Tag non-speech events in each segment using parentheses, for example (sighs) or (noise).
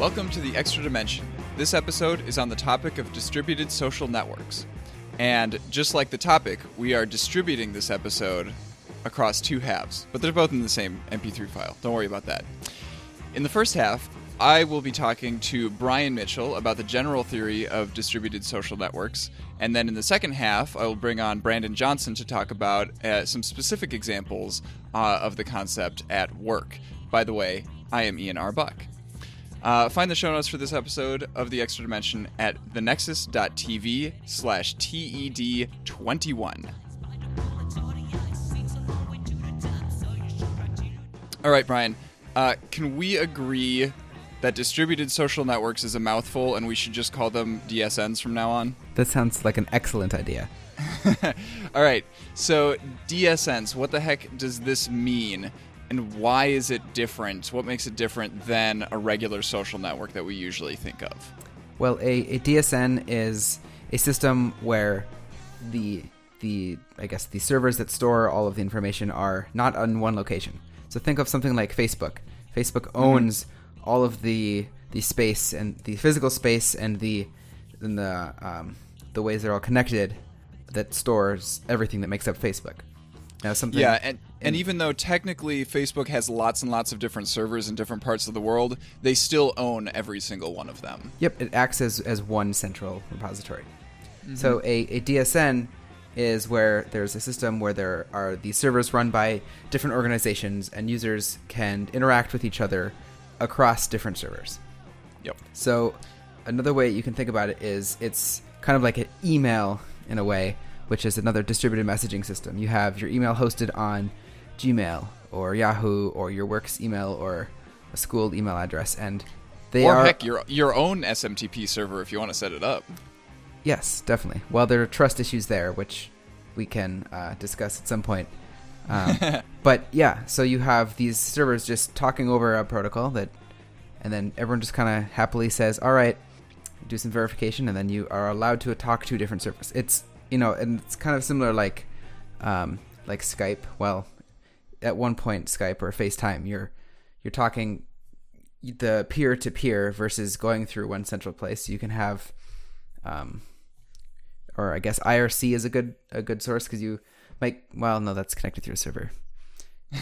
Welcome to the Extra Dimension. This episode is on the topic of distributed social networks. And just like the topic, we are distributing this episode across two halves, but they're both in the same MP3 file. Don't worry about that. In the first half, I will be talking to Brian Mitchell about the general theory of distributed social networks. And then in the second half, I will bring on Brandon Johnson to talk about uh, some specific examples uh, of the concept at work. By the way, I am Ian R. Uh, find the show notes for this episode of The Extra Dimension at thenexus.tv slash TED21. All right, Brian. Uh, can we agree that distributed social networks is a mouthful and we should just call them DSNs from now on? That sounds like an excellent idea. (laughs) All right. So, DSNs, what the heck does this mean? And why is it different? What makes it different than a regular social network that we usually think of? Well, a, a DSN is a system where the the I guess the servers that store all of the information are not on one location. So think of something like Facebook. Facebook owns mm-hmm. all of the the space and the physical space and the and the um, the ways they're all connected that stores everything that makes up Facebook. Now something Yeah, and and even though technically Facebook has lots and lots of different servers in different parts of the world, they still own every single one of them. Yep, it acts as, as one central repository. Mm-hmm. So a, a DSN is where there's a system where there are these servers run by different organizations and users can interact with each other across different servers. Yep. So another way you can think about it is it's kind of like an email in a way, which is another distributed messaging system. You have your email hosted on Gmail or Yahoo or your work's email or a school email address, and they or are heck your your own SMTP server if you want to set it up. Yes, definitely. Well, there are trust issues there, which we can uh, discuss at some point. Um, (laughs) but yeah, so you have these servers just talking over a protocol that, and then everyone just kind of happily says, "All right, do some verification," and then you are allowed to talk to different servers. It's you know, and it's kind of similar like, um, like Skype. Well, at one point Skype or FaceTime, you're you're talking the peer to peer versus going through one central place. You can have, um, or I guess IRC is a good a good source because you might. Well, no, that's connected through a server.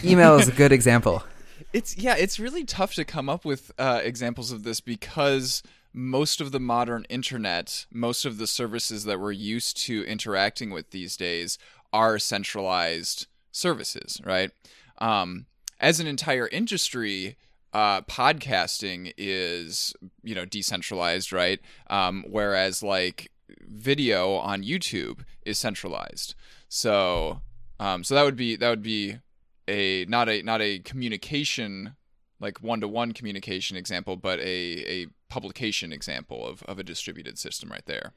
Email is a good example. (laughs) It's yeah, it's really tough to come up with uh, examples of this because most of the modern internet, most of the services that we're used to interacting with these days are centralized services, right? Um, as an entire industry, uh, podcasting is you know decentralized, right? Um, whereas like video on YouTube is centralized. So um, so that would be that would be a not a not a communication like one to one communication example, but a a publication example of, of a distributed system right there.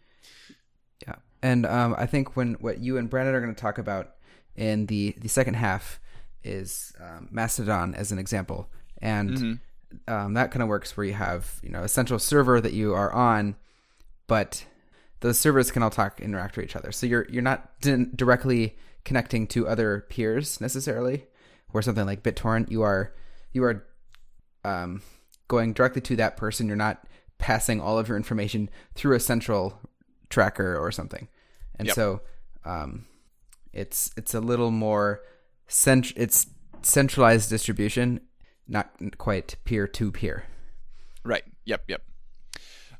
Yeah, and um, I think when what you and Brandon are going to talk about in the the second half is um, Mastodon as an example, and mm-hmm. um, that kind of works where you have you know a central server that you are on, but those servers can all talk interact with each other. So you're you're not di- directly connecting to other peers necessarily. Where something like BitTorrent, you are you are um, going directly to that person. You're not passing all of your information through a central tracker or something. And yep. so um, it's it's a little more cent- it's centralized distribution, not quite peer to peer. Right. Yep. Yep.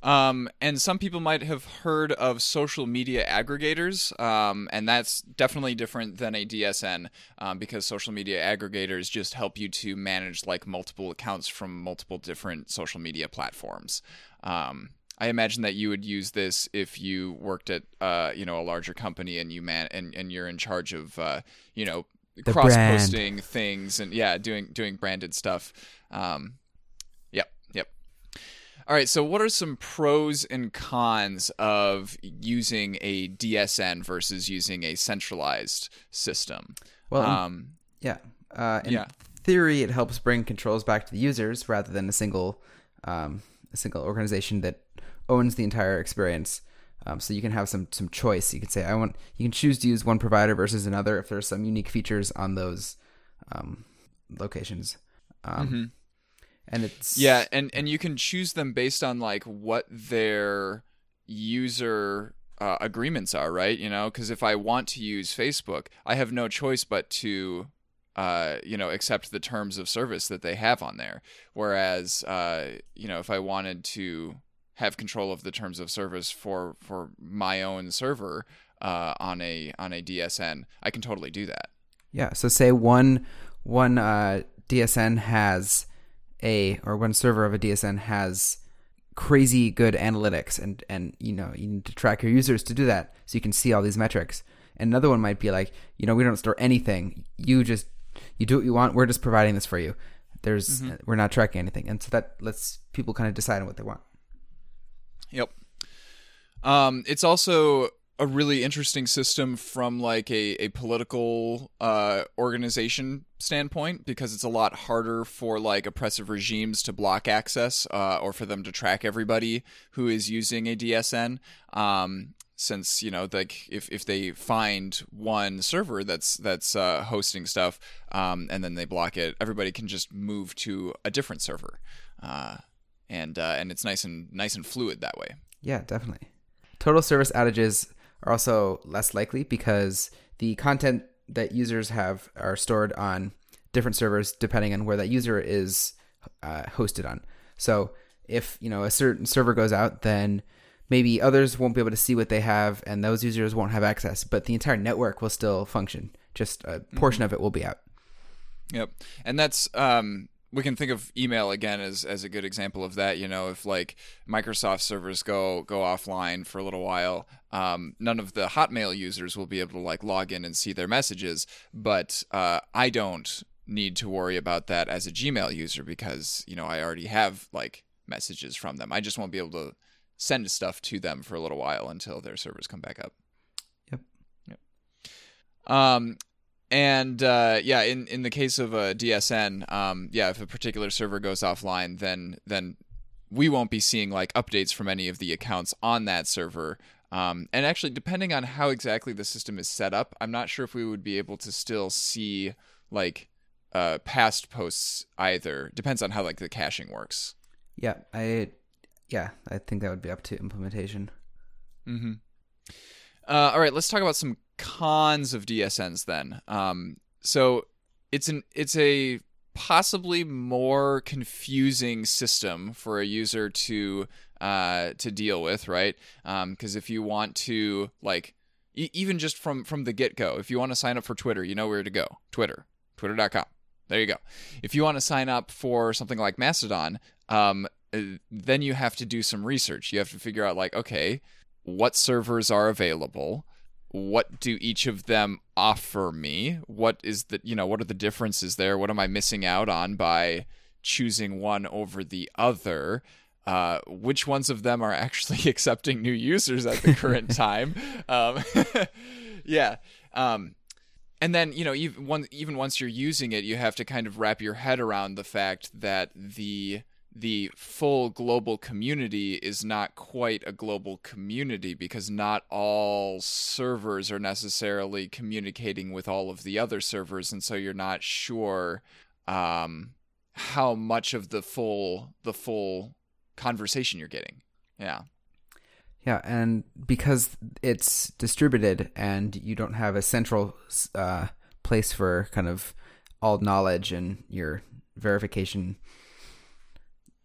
Um, and some people might have heard of social media aggregators, um, and that's definitely different than a DSN um, because social media aggregators just help you to manage like multiple accounts from multiple different social media platforms. Um, I imagine that you would use this if you worked at uh, you know a larger company and you man and, and you're in charge of uh, you know cross posting things and yeah doing doing branded stuff. Um, yep, yep. All right, so what are some pros and cons of using a DSN versus using a centralized system? Well, um, yeah, uh, in yeah. theory, it helps bring controls back to the users rather than a single um, a single organization that owns the entire experience. Um, so you can have some some choice. You can say I want. You can choose to use one provider versus another if there's some unique features on those um, locations. Um, mm-hmm. and it's yeah, and and you can choose them based on like what their user uh, agreements are, right? You know, because if I want to use Facebook, I have no choice but to, uh, you know, accept the terms of service that they have on there. Whereas, uh, you know, if I wanted to have control of the terms of service for for my own server uh, on a on a DSN, I can totally do that. Yeah. So say one one uh, DSN has a or one server of a DSN has crazy good analytics and and you know you need to track your users to do that so you can see all these metrics and another one might be like you know we don't store anything you just you do what you want we're just providing this for you there's mm-hmm. we're not tracking anything and so that lets people kind of decide on what they want yep um it's also a really interesting system from like a, a political uh, organization standpoint because it's a lot harder for like oppressive regimes to block access uh, or for them to track everybody who is using a DSN. Um, since you know, like if, if they find one server that's that's uh, hosting stuff um, and then they block it, everybody can just move to a different server, uh, and uh, and it's nice and nice and fluid that way. Yeah, definitely. Total service outages are also less likely because the content that users have are stored on different servers depending on where that user is uh, hosted on. So if you know a certain server goes out, then maybe others won't be able to see what they have, and those users won't have access. But the entire network will still function. Just a portion mm-hmm. of it will be out. Yep, and that's um, we can think of email again as, as a good example of that. You know, if like Microsoft servers go go offline for a little while, um, none of the Hotmail users will be able to like log in and see their messages. But uh, I don't need to worry about that as a Gmail user because you know I already have like messages from them. I just won't be able to send stuff to them for a little while until their servers come back up. Yep. Yep. Um, and uh, yeah, in, in the case of a DSN, um, yeah, if a particular server goes offline, then then we won't be seeing like updates from any of the accounts on that server. Um, and actually, depending on how exactly the system is set up, I'm not sure if we would be able to still see like uh, past posts either. Depends on how like the caching works. Yeah, I yeah, I think that would be up to implementation. Mm-hmm. Uh, all right, let's talk about some cons of DSNs then. Um, so it's an it's a possibly more confusing system for a user to uh, to deal with, right? Because um, if you want to like e- even just from from the get go, if you want to sign up for Twitter, you know where to go. Twitter, twitter.com. There you go. If you want to sign up for something like Mastodon, um, uh, then you have to do some research. You have to figure out like, okay, what servers are available what do each of them offer me what is the you know what are the differences there what am i missing out on by choosing one over the other? Uh, which ones of them are actually (laughs) accepting new users at the current (laughs) time? Um, (laughs) yeah um, and then you know even, one, even once you're using it you have to kind of wrap your head around the fact that the the full global community is not quite a global community because not all servers are necessarily communicating with all of the other servers and so you're not sure um, how much of the full the full conversation you're getting. Yeah. Yeah and because it's distributed and you don't have a central uh, place for kind of all knowledge and your verification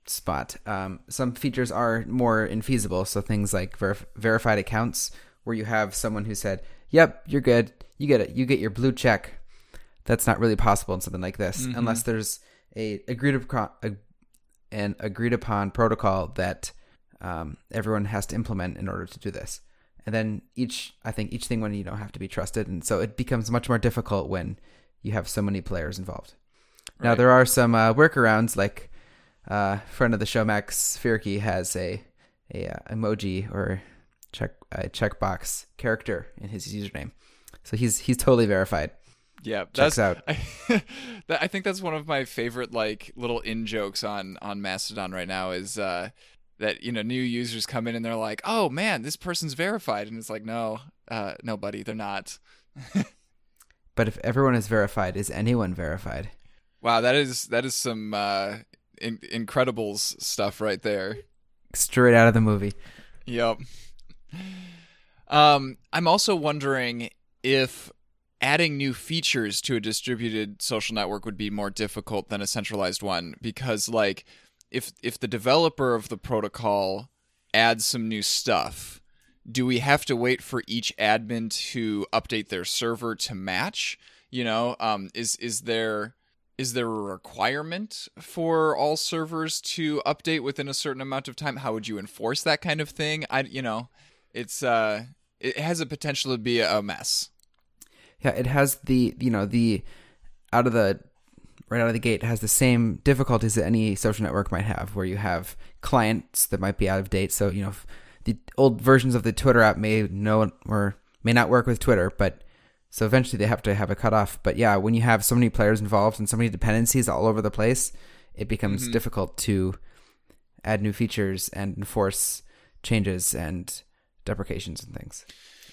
spot. Um, some features are more infeasible, so things like verified accounts, where you have someone who said, "Yep, you're good. You get it. You get your blue check." That's not really possible in something like this, mm-hmm. unless there's a agreed upon a, an agreed upon protocol that um, everyone has to implement in order to do this. And then each, I think each thing when you don't have to be trusted, and so it becomes much more difficult when you have so many players involved. Right. Now there are some uh, workarounds like uh, friend of the show, Max Fierke, has a a uh, emoji or check a checkbox character in his username, so he's he's totally verified. Yeah, checks out. (laughs) I, I think that's one of my favorite like little in jokes on on Mastodon right now is uh, that you know new users come in and they're like, oh man, this person's verified, and it's like, no, uh, no, buddy, they're not. (laughs) but if everyone is verified, is anyone verified? Wow, that is that is some uh, in- Incredibles stuff right there. Straight out of the movie. Yep. Um, I'm also wondering if adding new features to a distributed social network would be more difficult than a centralized one because like if if the developer of the protocol adds some new stuff do we have to wait for each admin to update their server to match you know um is is there is there a requirement for all servers to update within a certain amount of time? How would you enforce that kind of thing? I you know it's uh it has a potential to be a mess. Yeah, it has the you know the out of the right out of the gate has the same difficulties that any social network might have, where you have clients that might be out of date. So you know the old versions of the Twitter app may know or may not work with Twitter, but so eventually they have to have a cutoff. But yeah, when you have so many players involved and so many dependencies all over the place, it becomes mm-hmm. difficult to add new features and enforce changes and deprecations and things.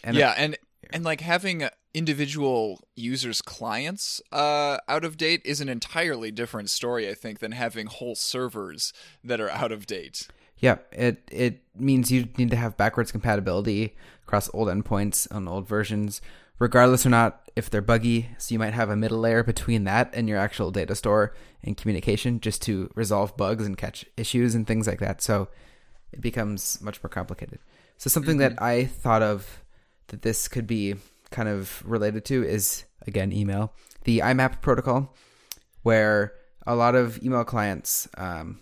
And yeah, it, and and like having individual users' clients uh, out of date is an entirely different story, I think, than having whole servers that are out of date. Yeah, it it means you need to have backwards compatibility across old endpoints on old versions, regardless or not if they're buggy. So you might have a middle layer between that and your actual data store and communication just to resolve bugs and catch issues and things like that. So it becomes much more complicated. So something mm-hmm. that I thought of that this could be kind of related to is again email, the IMAP protocol, where a lot of email clients, um,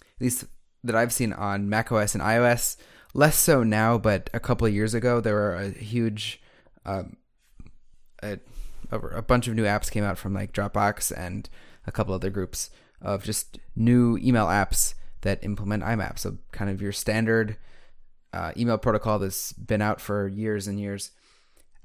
at least that I've seen on macOS and iOS, less so now, but a couple of years ago there were a huge, um, a, a bunch of new apps came out from like Dropbox and a couple other groups of just new email apps that implement IMAP. So kind of your standard uh, email protocol that's been out for years and years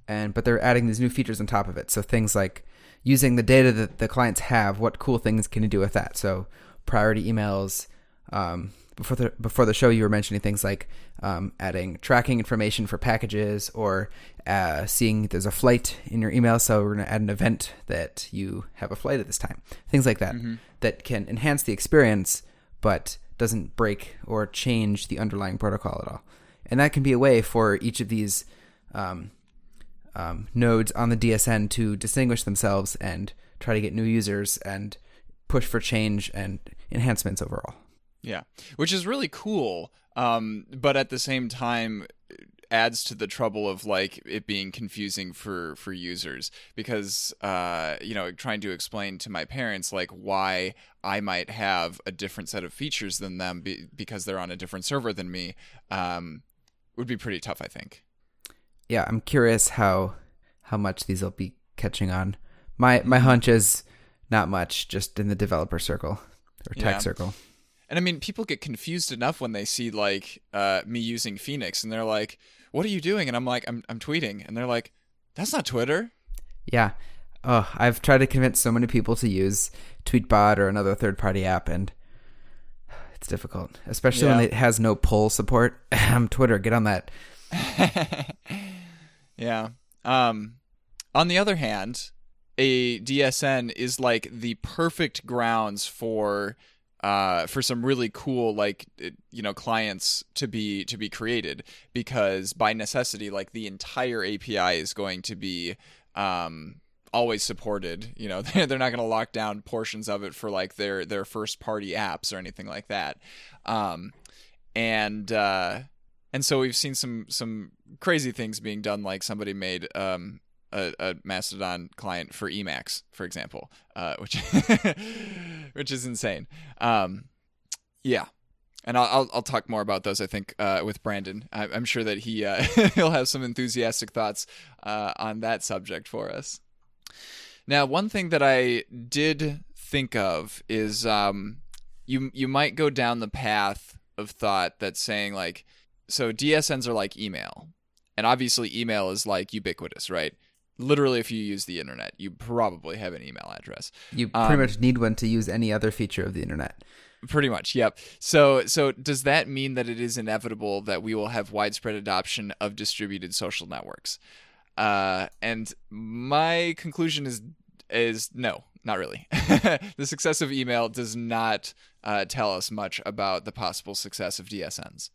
and but they're adding these new features on top of it. So things like using the data that the clients have, what cool things can you do with that? So priority emails. Um, before the before the show, you were mentioning things like um, adding tracking information for packages or uh, seeing there's a flight in your email. So we're going to add an event that you have a flight at this time. Things like that mm-hmm. that can enhance the experience, but doesn't break or change the underlying protocol at all. And that can be a way for each of these um, um, nodes on the DSN to distinguish themselves and try to get new users and push for change and enhancements overall. Yeah, which is really cool. Um, but at the same time, adds to the trouble of like it being confusing for for users because uh you know trying to explain to my parents like why I might have a different set of features than them be, because they're on a different server than me um would be pretty tough I think yeah, I'm curious how how much these will be catching on. My my hunch is not much, just in the developer circle or tech yeah. circle. And I mean, people get confused enough when they see like uh, me using Phoenix, and they're like, "What are you doing?" And I'm like, "I'm I'm tweeting," and they're like, "That's not Twitter." Yeah. Oh, I've tried to convince so many people to use Tweetbot or another third-party app, and (sighs) it's difficult, especially yeah. when it has no poll support. (laughs) Twitter, get on that. (laughs) Yeah. Um, on the other hand, a DSN is like the perfect grounds for uh, for some really cool like you know clients to be to be created because by necessity like the entire API is going to be um, always supported. You know (laughs) they're, not going to lock down portions of it for like their their first party apps or anything like that. Um, and uh, and so we've seen some some crazy things being done, like somebody made um, a, a, Mastodon client for Emacs, for example, uh, (laughs) which which is insane. Um, yeah, and I'll, I'll, talk more about those. I think uh, with Brandon, I, am sure that he uh, (laughs) he'll have some enthusiastic thoughts uh, on that subject for us. Now, one thing that I did think of is um, you you might go down the path of thought that's saying like so DSNs are like email. And obviously email is like ubiquitous, right? Literally if you use the internet, you probably have an email address. You pretty um, much need one to use any other feature of the internet. Pretty much, yep. So so does that mean that it is inevitable that we will have widespread adoption of distributed social networks? Uh, and my conclusion is is no. not really. (laughs) the success of email does not uh, tell us much about the possible success of DSNs.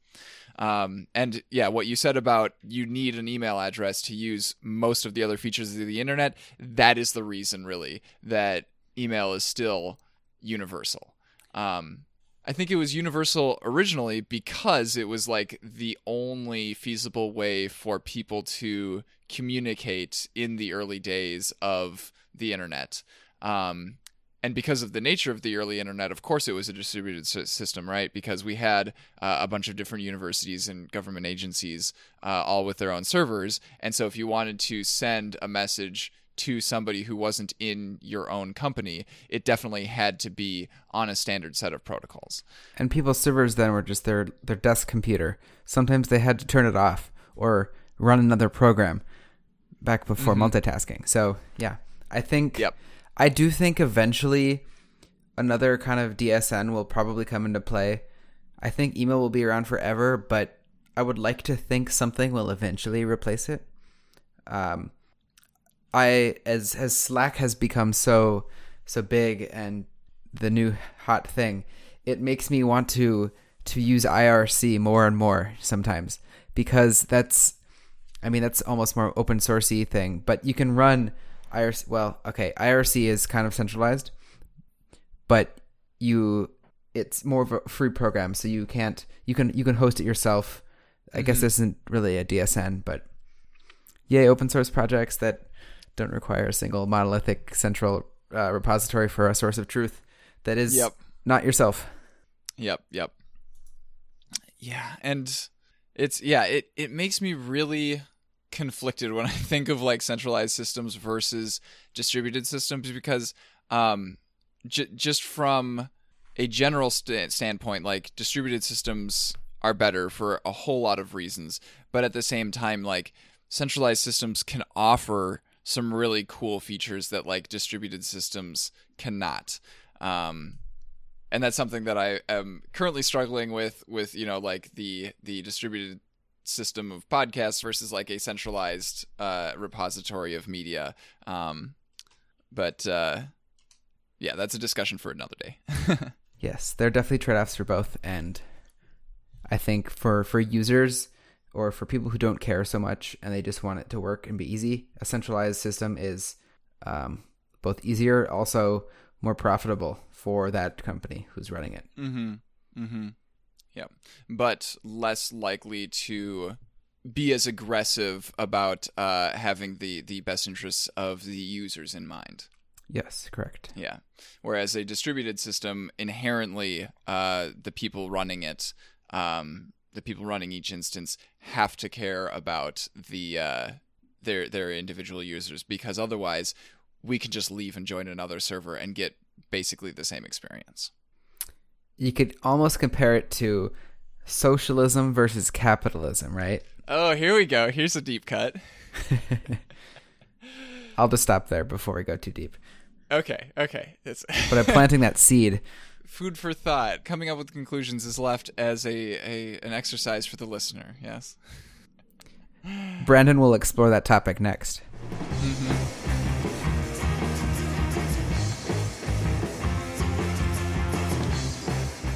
Um, and yeah, what you said about you need an email address to use most of the other features of the internet, that is the reason, really, that email is still universal. Um, I think it was universal originally because it was like the only feasible way for people to communicate in the early days of the internet. Um, and because of the nature of the early internet, of course, it was a distributed system, right? Because we had uh, a bunch of different universities and government agencies, uh, all with their own servers. And so, if you wanted to send a message to somebody who wasn't in your own company, it definitely had to be on a standard set of protocols. And people's servers then were just their their desk computer. Sometimes they had to turn it off or run another program back before mm-hmm. multitasking. So yeah, I think. Yep I do think eventually another kind of DSN will probably come into play. I think email will be around forever, but I would like to think something will eventually replace it. Um, I as as Slack has become so so big and the new hot thing, it makes me want to to use IRC more and more sometimes because that's I mean that's almost more open sourcey thing, but you can run IRC. Well, okay, IRC is kind of centralized, but you it's more of a free program, so you can't you can you can host it yourself. I mm-hmm. guess this isn't really a DSN, but yay, open source projects that don't require a single monolithic central uh, repository for a source of truth that is yep. not yourself. Yep, yep. Yeah, and it's yeah, it it makes me really conflicted when I (laughs) think of like centralized systems versus distributed systems because um, j- just from a general st- standpoint, like distributed systems are better for a whole lot of reasons, but at the same time, like centralized systems can offer some really cool features that like distributed systems cannot. Um, and that's something that I am currently struggling with with you know like the the distributed system of podcasts versus like a centralized uh, repository of media. Um, but uh, yeah, that's a discussion for another day. (laughs) yes, there are definitely trade offs for both, and I think for for users or for people who don't care so much and they just want it to work and be easy, a centralized system is um, both easier, also more profitable for that company who's running it. Mm-hmm. Mm-hmm. Yeah, but less likely to be as aggressive about uh, having the the best interests of the users in mind. Yes, correct. Yeah. Whereas a distributed system inherently, uh, the people running it, um, the people running each instance, have to care about the uh, their their individual users because otherwise, we can just leave and join another server and get basically the same experience you could almost compare it to socialism versus capitalism, right? Oh, here we go. Here's a deep cut. (laughs) I'll just stop there before we go too deep. Okay, okay. It's (laughs) but I'm planting that seed. Food for thought. Coming up with conclusions is left as a, a an exercise for the listener. Yes. Brandon will explore that topic next. Mm-hmm.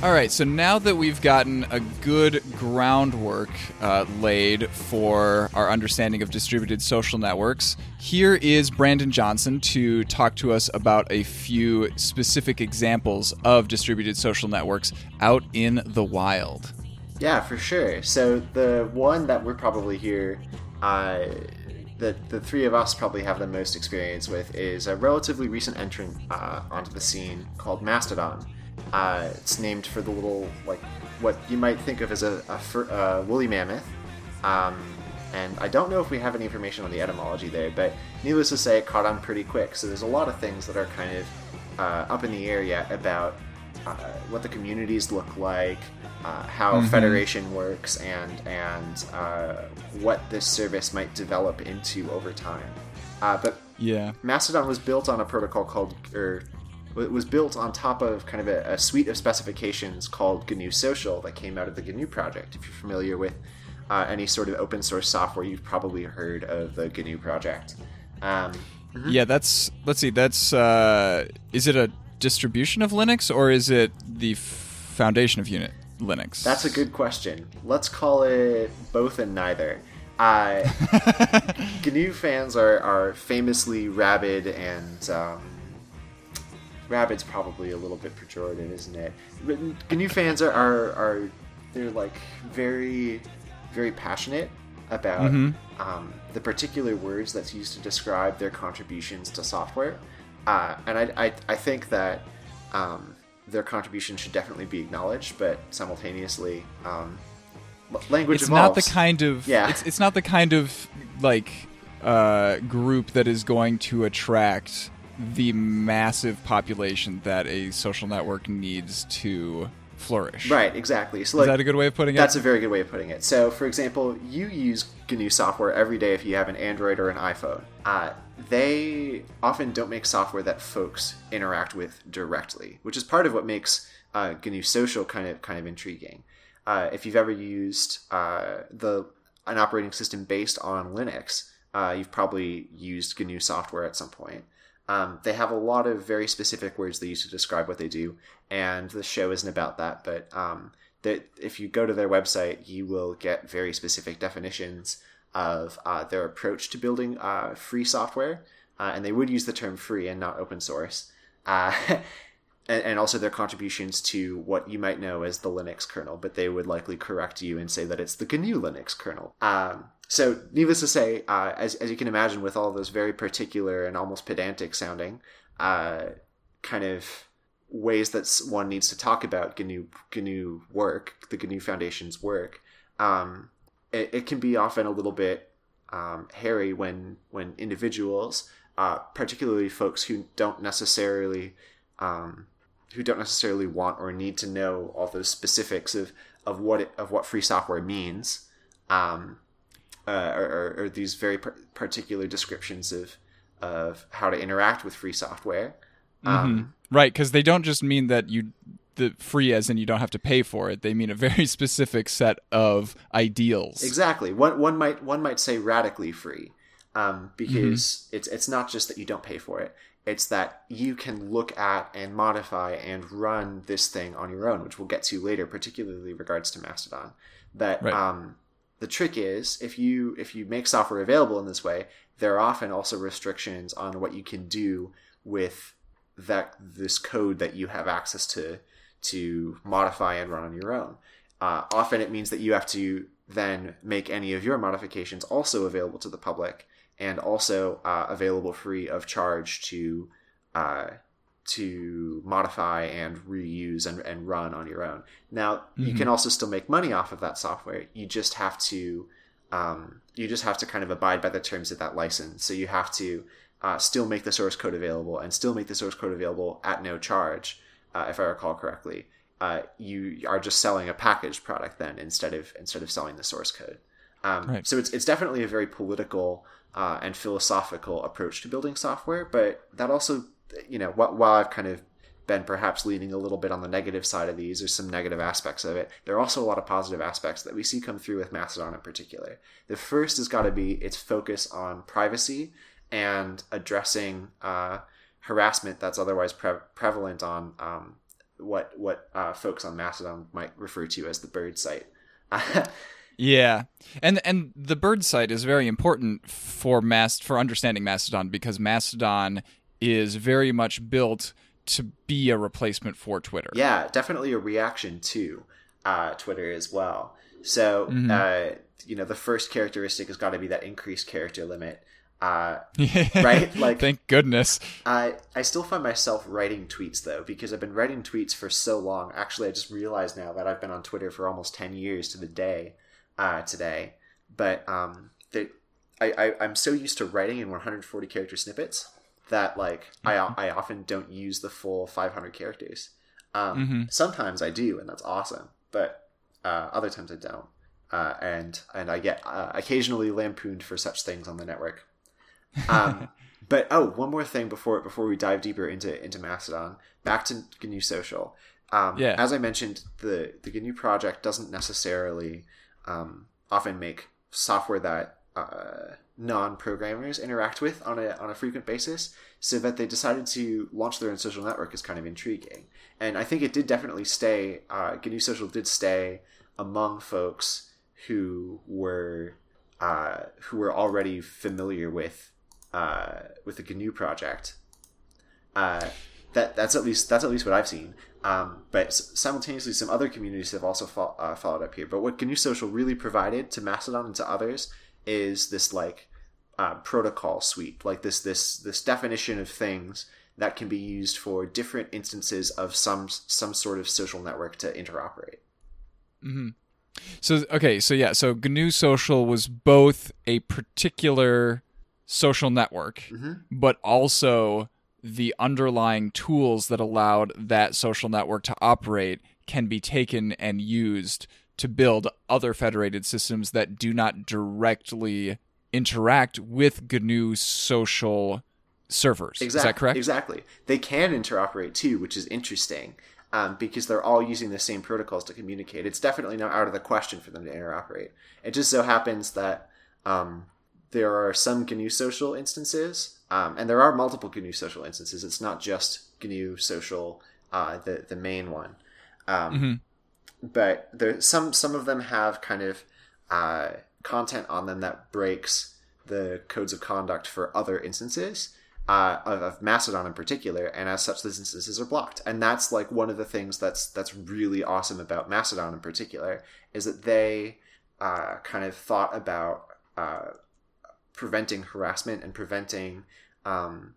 All right, so now that we've gotten a good groundwork uh, laid for our understanding of distributed social networks, here is Brandon Johnson to talk to us about a few specific examples of distributed social networks out in the wild. Yeah, for sure. So the one that we're probably here, uh, that the three of us probably have the most experience with, is a relatively recent entrant uh, onto the scene called Mastodon. Uh, it's named for the little, like, what you might think of as a, a fur, uh, woolly mammoth. Um, and I don't know if we have any information on the etymology there, but needless to say, it caught on pretty quick. So there's a lot of things that are kind of uh, up in the air yet about uh, what the communities look like, uh, how mm-hmm. federation works, and and uh, what this service might develop into over time. Uh, but yeah, Mastodon was built on a protocol called, or it was built on top of kind of a, a, suite of specifications called GNU Social that came out of the GNU project. If you're familiar with uh, any sort of open source software, you've probably heard of the GNU project. Um, Mm-hmm. Yeah, that's let's see. That's uh, is it a distribution of Linux or is it the f- foundation of unit Linux? That's a good question. Let's call it both and neither. Uh, (laughs) GNU fans are, are famously rabid and um, rabid's probably a little bit pejorative, isn't it? But GNU fans are, are, are they're like very very passionate about mm-hmm. um, the particular words that's used to describe their contributions to software, uh, and I, I, I think that um, their contribution should definitely be acknowledged, but simultaneously, um, language it's evolves. not the kind of yeah. It's, it's not the kind of like uh, group that is going to attract the massive population that a social network needs to flourish. Right, exactly. So like, is that a good way of putting it? That's a very good way of putting it. So, for example, you use GNU software every day if you have an Android or an iPhone. Uh, they often don't make software that folks interact with directly, which is part of what makes uh, GNU Social kind of kind of intriguing. Uh, if you've ever used uh, the an operating system based on Linux, uh, you've probably used GNU software at some point. Um, they have a lot of very specific words they use to describe what they do, and the show isn't about that. But um, if you go to their website, you will get very specific definitions of uh, their approach to building uh, free software, uh, and they would use the term free and not open source. Uh, (laughs) and, and, also their contributions to what you might know as the Linux kernel, but they would likely correct you and say that it's the GNU Linux kernel. Um, so, needless to say, uh, as, as you can imagine, with all those very particular and almost pedantic sounding uh, kind of ways that one needs to talk about GNU, GNU work, the GNU Foundation's work, um, it, it, can be often a little bit um, hairy when when individuals, uh, particularly folks who don't necessarily um, who don't necessarily want or need to know all those specifics of of what it, of what free software means, um, uh, or, or, these very par- particular descriptions of of how to interact with free software. Um, mm-hmm. Right, because they don't just mean that you the free as in you don't have to pay for it. They mean a very (laughs) specific set of ideals. Exactly. One one might one might say radically free, um, because mm-hmm. it's it's not just that you don't pay for it. It's that you can look at and modify and run this thing on your own, which we'll get to later, particularly regards to Mastodon. That right. um, the trick is if you if you make software available in this way, there are often also restrictions on what you can do with that this code that you have access to to modify and run on your own. Uh, often it means that you have to then make any of your modifications also available to the public and also uh, available free of charge to uh, to modify and reuse and, and run on your own. Now mm-hmm. you can also still make money off of that software. You just have to um, you just have to kind of abide by the terms of that license. So you have to uh, still make the source code available and still make the source code available at no charge, uh, if I recall correctly. Uh, you are just selling a packaged product then instead of instead of selling the source code. Um, right. So it's it's definitely a very political uh, and philosophical approach to building software. But that also, you know, while I've kind of been perhaps leaning a little bit on the negative side of these, there's some negative aspects of it. There are also a lot of positive aspects that we see come through with Mastodon in particular. The first has got to be its focus on privacy and addressing uh, harassment that's otherwise pre- prevalent on um, what what uh, folks on Mastodon might refer to as the bird site. (laughs) Yeah, and and the bird site is very important for mast for understanding Mastodon because Mastodon is very much built to be a replacement for Twitter. Yeah, definitely a reaction to uh, Twitter as well. So, mm-hmm. uh, you know, the first characteristic has got to be that increased character limit. Uh, (laughs) right? Like, thank goodness. I I still find myself writing tweets though because I've been writing tweets for so long. Actually, I just realized now that I've been on Twitter for almost ten years to the day uh, today, but um, I, I I'm so used to writing in 140 character snippets that like mm-hmm. I I often don't use the full 500 characters. Um, mm-hmm. Sometimes I do, and that's awesome, but uh, other times I don't. Uh, and and I get uh, occasionally lampooned for such things on the network. Um, (laughs) but oh, one more thing before before we dive deeper into into Mastodon, back to GNU Social. Um, yeah. As I mentioned, the the GNU project doesn't necessarily um, often make software that uh, non-programmers interact with on a on a frequent basis so that they decided to launch their own social network is kind of intriguing and i think it did definitely stay uh, gnu social did stay among folks who were uh, who were already familiar with uh, with the GNU project. Uh, that that's at least that's at least what I've seen. Um, but simultaneously, some other communities have also fo- uh, followed up here. But what GNU Social really provided to Mastodon and to others is this like uh, protocol suite, like this this this definition of things that can be used for different instances of some some sort of social network to interoperate. Mm-hmm. So okay, so yeah, so GNU Social was both a particular social network, mm-hmm. but also the underlying tools that allowed that social network to operate can be taken and used to build other federated systems that do not directly interact with GNU social servers. Exactly. Is that correct? Exactly. They can interoperate too, which is interesting um, because they're all using the same protocols to communicate. It's definitely not out of the question for them to interoperate. It just so happens that um, there are some GNU social instances, um, and there are multiple GNU social instances. It's not just GNU social, uh, the the main one. Um, mm-hmm. But there some some of them have kind of uh, content on them that breaks the codes of conduct for other instances uh, of, of, Mastodon in particular, and as such, those instances are blocked. And that's like one of the things that's that's really awesome about Mastodon in particular is that they uh, kind of thought about uh, preventing harassment and preventing, um,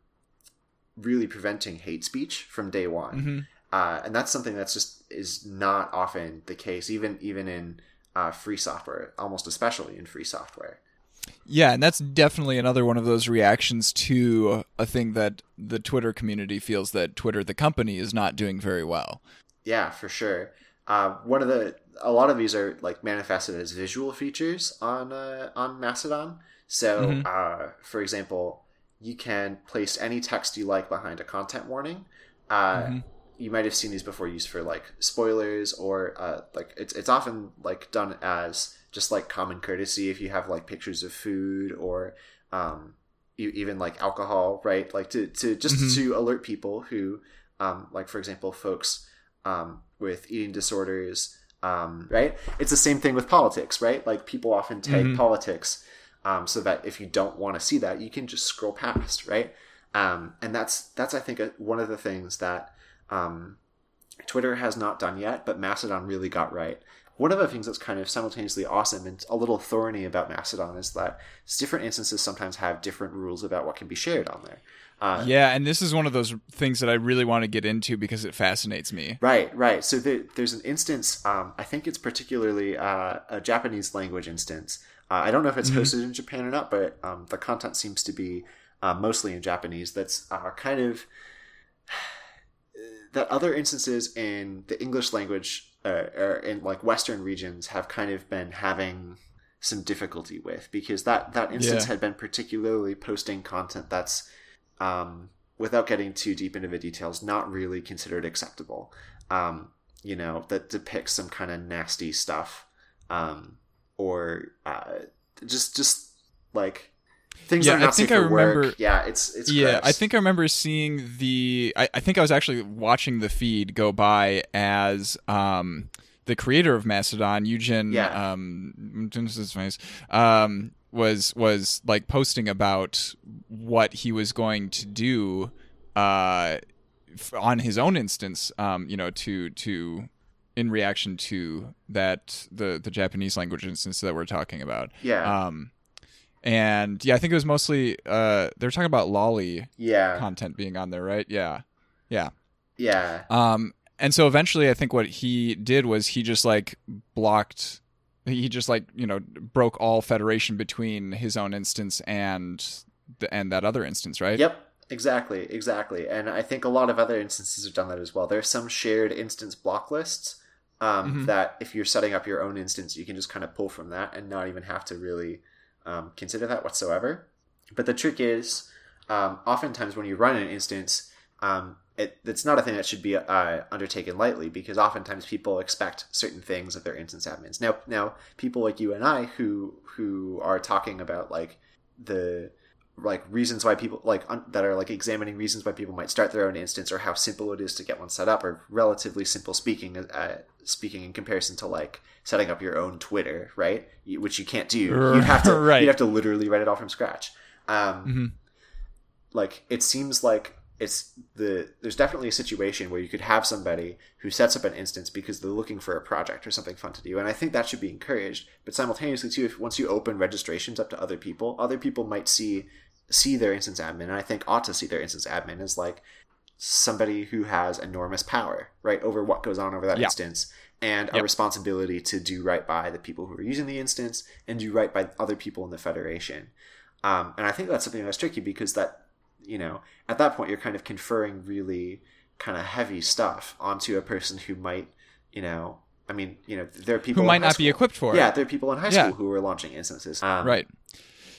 really preventing hate speech from day one. Mm-hmm. Uh, and that's something that's just is not often the case, even even in uh, free software, almost especially in free software. Yeah, and that's definitely another one of those reactions to a thing that the Twitter community feels that Twitter, the company, is not doing very well. Yeah, for sure. Uh, one of the a lot of these are like manifested as visual features on uh, on Mastodon. So, mm-hmm. uh, for example, you can place any text you like behind a content warning. Uh, mm-hmm. You might have seen these before used for like spoilers or uh, like it's it's often like done as just like common courtesy if you have like pictures of food or um, you, even like alcohol, right? Like to, to just mm-hmm. to alert people who, um, like for example, folks um, with eating disorders, um, right? It's the same thing with politics, right? Like people often take mm-hmm. politics um, so that if you don't want to see that, you can just scroll past, right? Um, and that's that's I think a, one of the things that um, Twitter has not done yet, but Mastodon really got right one of the things that's kind of simultaneously awesome and a little thorny about Mastodon is that different instances sometimes have different rules about what can be shared on there. Uh, yeah, and this is one of those things that I really want to get into because it fascinates me. Right, right. So there, there's an instance. Um, I think it's particularly uh, a Japanese language instance. Uh, I don't know if it's mm-hmm. hosted in Japan or not, but um, the content seems to be uh, mostly in Japanese. That's uh, kind of that other instances in the English language uh, or in like Western regions have kind of been having some difficulty with because that that instance yeah. had been particularly posting content that's um, without getting too deep into the details not really considered acceptable um, you know that depicts some kind of nasty stuff um, or uh, just just like things yeah, are not I think I remember. Work. Yeah, it's it's. Yeah, gross. I think I remember seeing the. I, I, think I was actually watching the feed go by as um the creator of Mastodon, Eugen. Yeah. Um, um, was was like posting about what he was going to do, uh, on his own instance. Um, you know, to to in reaction to that the the Japanese language instance that we're talking about. Yeah. Um and yeah, I think it was mostly uh, they were talking about loli yeah content being on there, right? Yeah, yeah, yeah. Um, and so eventually, I think what he did was he just like blocked. He just like you know broke all federation between his own instance and the, and that other instance, right? Yep. Exactly, exactly. And I think a lot of other instances have done that as well. There's some shared instance block lists um, mm-hmm. that if you're setting up your own instance, you can just kind of pull from that and not even have to really um, consider that whatsoever. But the trick is, um, oftentimes when you run an instance, um, it, it's not a thing that should be uh, undertaken lightly because oftentimes people expect certain things of their instance admins. Now, now people like you and I who who are talking about like the like reasons why people like un- that are like examining reasons why people might start their own instance or how simple it is to get one set up or relatively simple speaking uh, speaking in comparison to like setting up your own Twitter, right? Which you can't do. You'd have to (laughs) right. you'd have to literally write it all from scratch. Um, mm-hmm. Like it seems like it's the there's definitely a situation where you could have somebody who sets up an instance because they're looking for a project or something fun to do and i think that should be encouraged but simultaneously too if once you open registrations up to other people other people might see see their instance admin, and I think ought to see their instance admin as like somebody who has enormous power, right, over what goes on over that yeah. instance, and yep. a responsibility to do right by the people who are using the instance and do right by other people in the federation. Um, and I think that's something that's tricky because that, you know, at that point you're kind of conferring really kind of heavy stuff onto a person who might, you know, I mean, you know, there are people who might not school. be equipped for it. Yeah, there are people in high yeah. school who are launching instances. Um, right.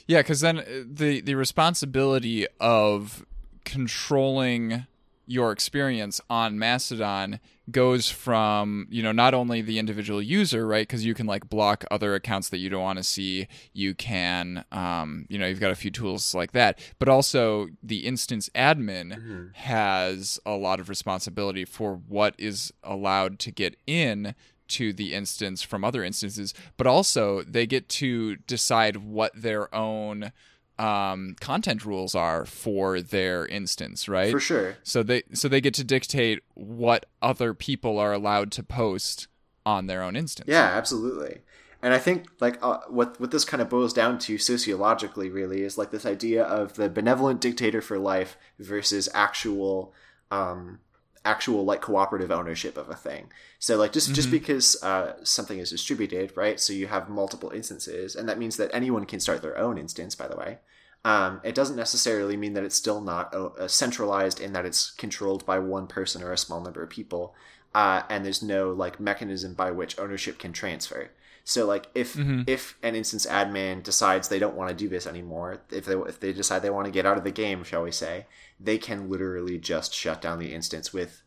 Yeah, because then uh, the the responsibility of controlling your experience on Mastodon goes from you know not only the individual user right because you can like block other accounts that you don't want to see you can um, you know you've got a few tools like that but also the instance admin mm-hmm. has a lot of responsibility for what is allowed to get in to the instance from other instances, but also they get to decide what their own um, content rules are for their instance, right? For sure. So they so they get to dictate what other people are allowed to post on their own instance. Yeah, absolutely. And I think like uh, what what this kind of boils down to sociologically really is like this idea of the benevolent dictator for life versus actual um, actual like cooperative ownership of a thing. So like just mm-hmm. just because uh, something is distributed, right? So you have multiple instances, and that means that anyone can start their own instance. By the way, um, it doesn't necessarily mean that it's still not uh, centralized in that it's controlled by one person or a small number of people, uh, and there's no like mechanism by which ownership can transfer. So like if mm-hmm. if an instance admin decides they don't want to do this anymore, if they if they decide they want to get out of the game, shall we say, they can literally just shut down the instance with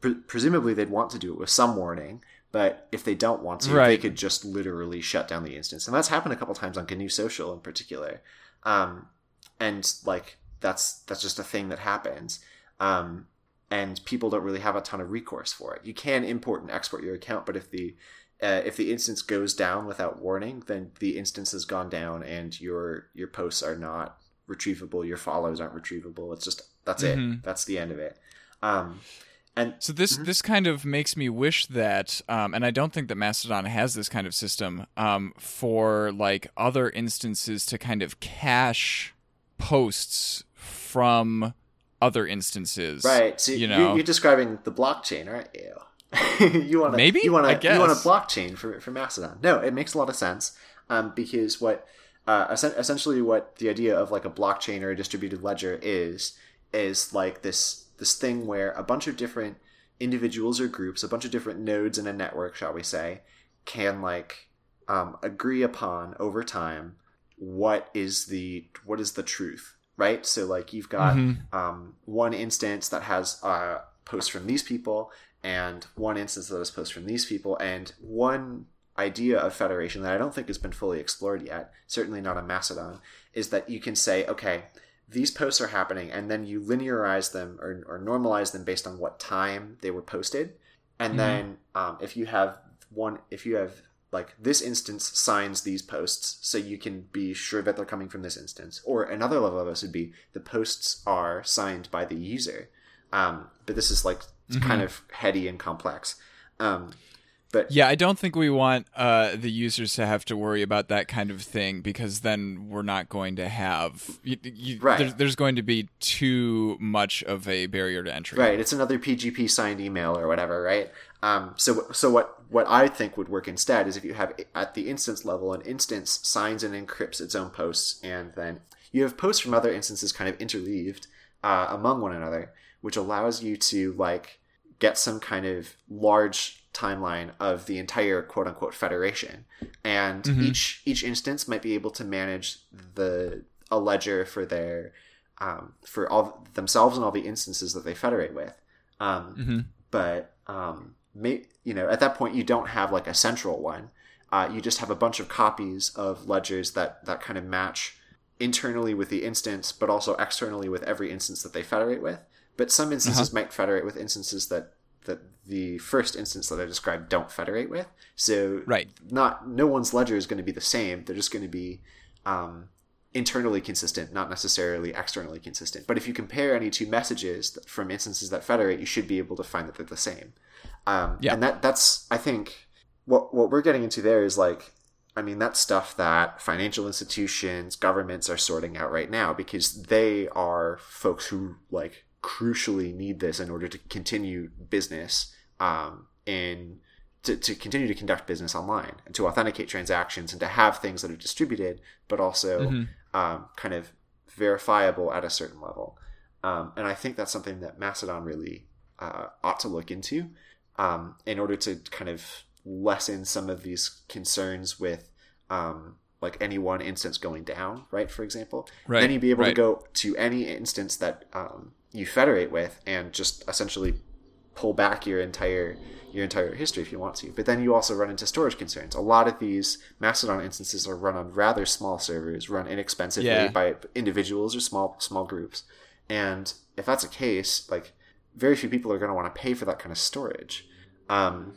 pre- presumably they'd want to do it with some warning, but if they don't want to, right. they could just literally shut down the instance. And that's happened a couple times on GNU Social in particular. Um, and like that's that's just a thing that happens. Um, and people don't really have a ton of recourse for it. You can import and export your account, but if the uh, if the instance goes down without warning, then the instance has gone down, and your your posts are not retrievable. Your follows aren't retrievable. It's just that's mm-hmm. it. That's the end of it. Um, and so this mm-hmm. this kind of makes me wish that, um, and I don't think that Mastodon has this kind of system um, for like other instances to kind of cache posts from other instances. Right. So you know, you're describing the blockchain, aren't you? (laughs) you want maybe you want to you want a blockchain for for Mastodon. No, it makes a lot of sense um, because what uh, essentially what the idea of like a blockchain or a distributed ledger is is like this this thing where a bunch of different individuals or groups, a bunch of different nodes in a network, shall we say, can like um, agree upon over time what is the what is the truth, right? So like you've got mm-hmm. um, one instance that has uh, posts from these people and one instance that is posts from these people, and one idea of federation that I don't think has been fully explored yet, certainly not on Mastodon, is that you can say, okay, these posts are happening, and then you linearize them or, or normalize them based on what time they were posted, and mm-hmm. then um, if you have one, if you have like this instance signs these posts so you can be sure that they're coming from this instance. Or another level of this would be the posts are signed by the user. Um, but this is like mm-hmm. kind of heady and complex. Um, but yeah, I don't think we want uh, the users to have to worry about that kind of thing because then we're not going to have you, you, right. There's, there's, going to be too much of a barrier to entry. Right. It's another PGP signed email or whatever. Right. Um, so so what what I think would work instead is if you have at the instance level an instance signs and encrypts its own posts, and then you have posts from other instances kind of interleaved uh, among one another, which allows you to like get some kind of large timeline of the entire quote unquote federation and mm-hmm. each each instance might be able to manage the a ledger for their um, for all themselves and all the instances that they federate with um, mm-hmm. but um, may, you know at that point you don't have like a central one uh, you just have a bunch of copies of ledgers that that kind of match internally with the instance, but also externally with every instance that they federate with. But some instances uh-huh. might federate with instances that that the first instance that I described don't federate with. So right. not no one's ledger is going to be the same. They're just going to be um, internally consistent, not necessarily externally consistent. But if you compare any two messages from instances that federate, you should be able to find that they're the same. Um, yeah. And that that's I think what what we're getting into there is like I mean that's stuff that financial institutions, governments are sorting out right now because they are folks who like crucially need this in order to continue business um, in to, to continue to conduct business online and to authenticate transactions and to have things that are distributed but also mm-hmm um, kind of verifiable at a certain level. Um, and I think that's something that Mastodon really uh, ought to look into um, in order to kind of lessen some of these concerns with um, like any one instance going down, right? For example, right. then you'd be able right. to go to any instance that um, you federate with and just essentially pull back your entire your entire history if you want to. But then you also run into storage concerns. A lot of these Mastodon instances are run on rather small servers, run inexpensively yeah. by individuals or small small groups. And if that's a case, like very few people are going to want to pay for that kind of storage. Um,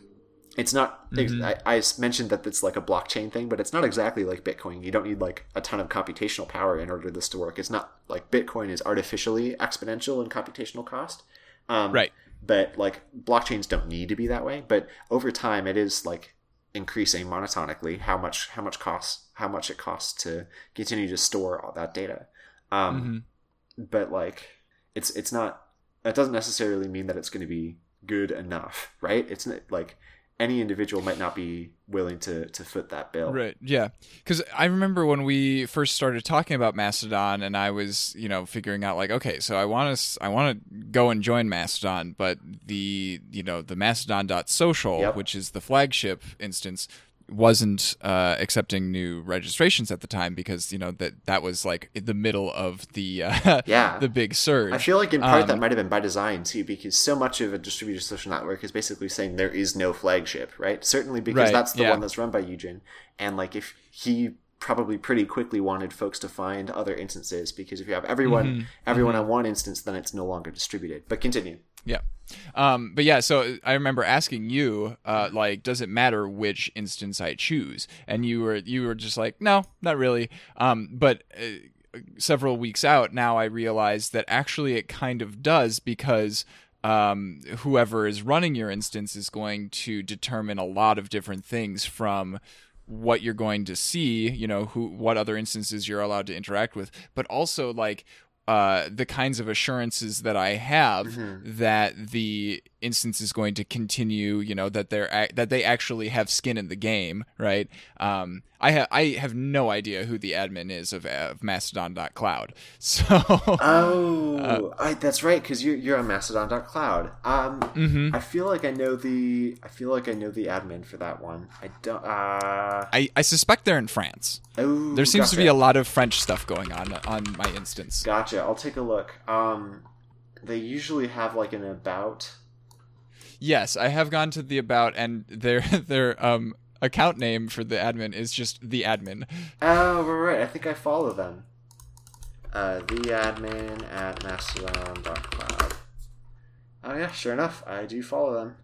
it's not. Mm-hmm. I, I, mentioned that it's like a blockchain thing, but it's not exactly like Bitcoin. You don't need like a ton of computational power in order for this to work. It's not like Bitcoin is artificially exponential in computational cost. Um, right but like blockchains don't need to be that way but over time it is like increasing monotonically how much how much costs how much it costs to continue to store all that data um, mm-hmm. but like it's it's not that doesn't necessarily mean that it's going to be good enough right it's like any individual might not be willing to to foot that bill. Right. Yeah. Because I remember when we first started talking about Mastodon, and I was you know figuring out like, okay, so I want to I want to go and join Mastodon, but the you know the Mastodon.social, yep. which is the flagship instance, wasn't uh, accepting new registrations at the time because you know that that was like in the middle of the uh, yeah (laughs) the big surge. I feel like in part um, that might have been by design too, because so much of a distributed social network is basically saying there is no flagship, right? Certainly because right, that's the yeah. one that's run by Eugen, and like if he probably pretty quickly wanted folks to find other instances because if you have everyone mm-hmm. everyone mm-hmm. on one instance, then it's no longer distributed. But continue. Yeah. Um, but yeah, so I remember asking you, uh, like, does it matter which instance I choose? And you were you were just like, no, not really. Um, but uh, several weeks out now, I realize that actually it kind of does because um, whoever is running your instance is going to determine a lot of different things from what you're going to see you know who what other instances you're allowed to interact with but also like uh, the kinds of assurances that I have mm-hmm. that the instance is going to continue, you know, that they're that they actually have skin in the game, right? Um, I have I have no idea who the admin is of, of Mastodon.cloud. (laughs) So oh, uh, I, that's right because you're you're on Mastodon.cloud. Um, mm-hmm. I feel like I know the I feel like I know the admin for that one. I don't. Uh... I I suspect they're in France. Oh, there seems gotcha. to be a lot of French stuff going on on my instance. Gotcha. I'll take a look. Um, they usually have like an about Yes, I have gone to the about, and their (laughs) their um account name for the admin is just the admin. Oh, right. I think I follow them. Uh, the admin at mastodon.cloud. Oh yeah, sure enough, I do follow them.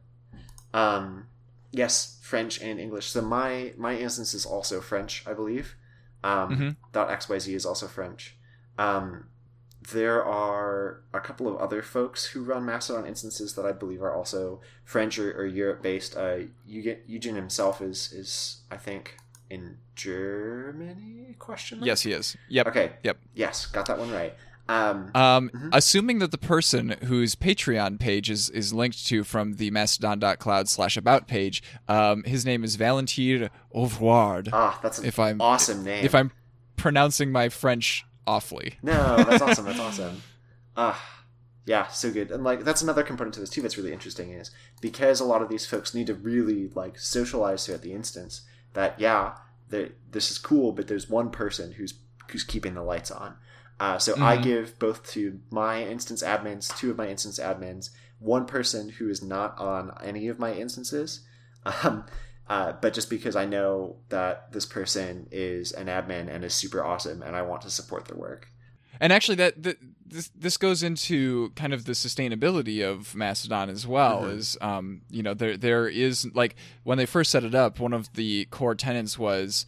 Um, yes, French and English. So my my instance is also French, I believe. Um, mm-hmm. .xyz is also French. Um, there are a couple of other folks who run Mastodon instances that I believe are also French or, or Europe based. Uh, Eugen himself is is I think in Germany? Question mark? Yes, he is. Yep. Okay. Yep. Yes, got that one right. Um, um, mm-hmm. Assuming that the person whose Patreon page is, is linked to from the mastodon.cloud slash about page, um, his name is Valentin Ovard. Ah, that's an if I'm, awesome name. If I'm pronouncing my French awfully. No, that's awesome. That's (laughs) awesome. Ah, yeah, so good. And like that's another component to this too that's really interesting is because a lot of these folks need to really like socialize throughout the instance. That yeah, this is cool, but there's one person who's who's keeping the lights on. Uh, so mm-hmm. I give both to my instance admins, two of my instance admins, one person who is not on any of my instances. (laughs) Um, Uh, but just because I know that this person is an admin and is super awesome, and I want to support their work. And actually, that, that this this goes into kind of the sustainability of Mastodon as well. Mm-hmm. Is um, you know there there is like when they first set it up, one of the core tenets was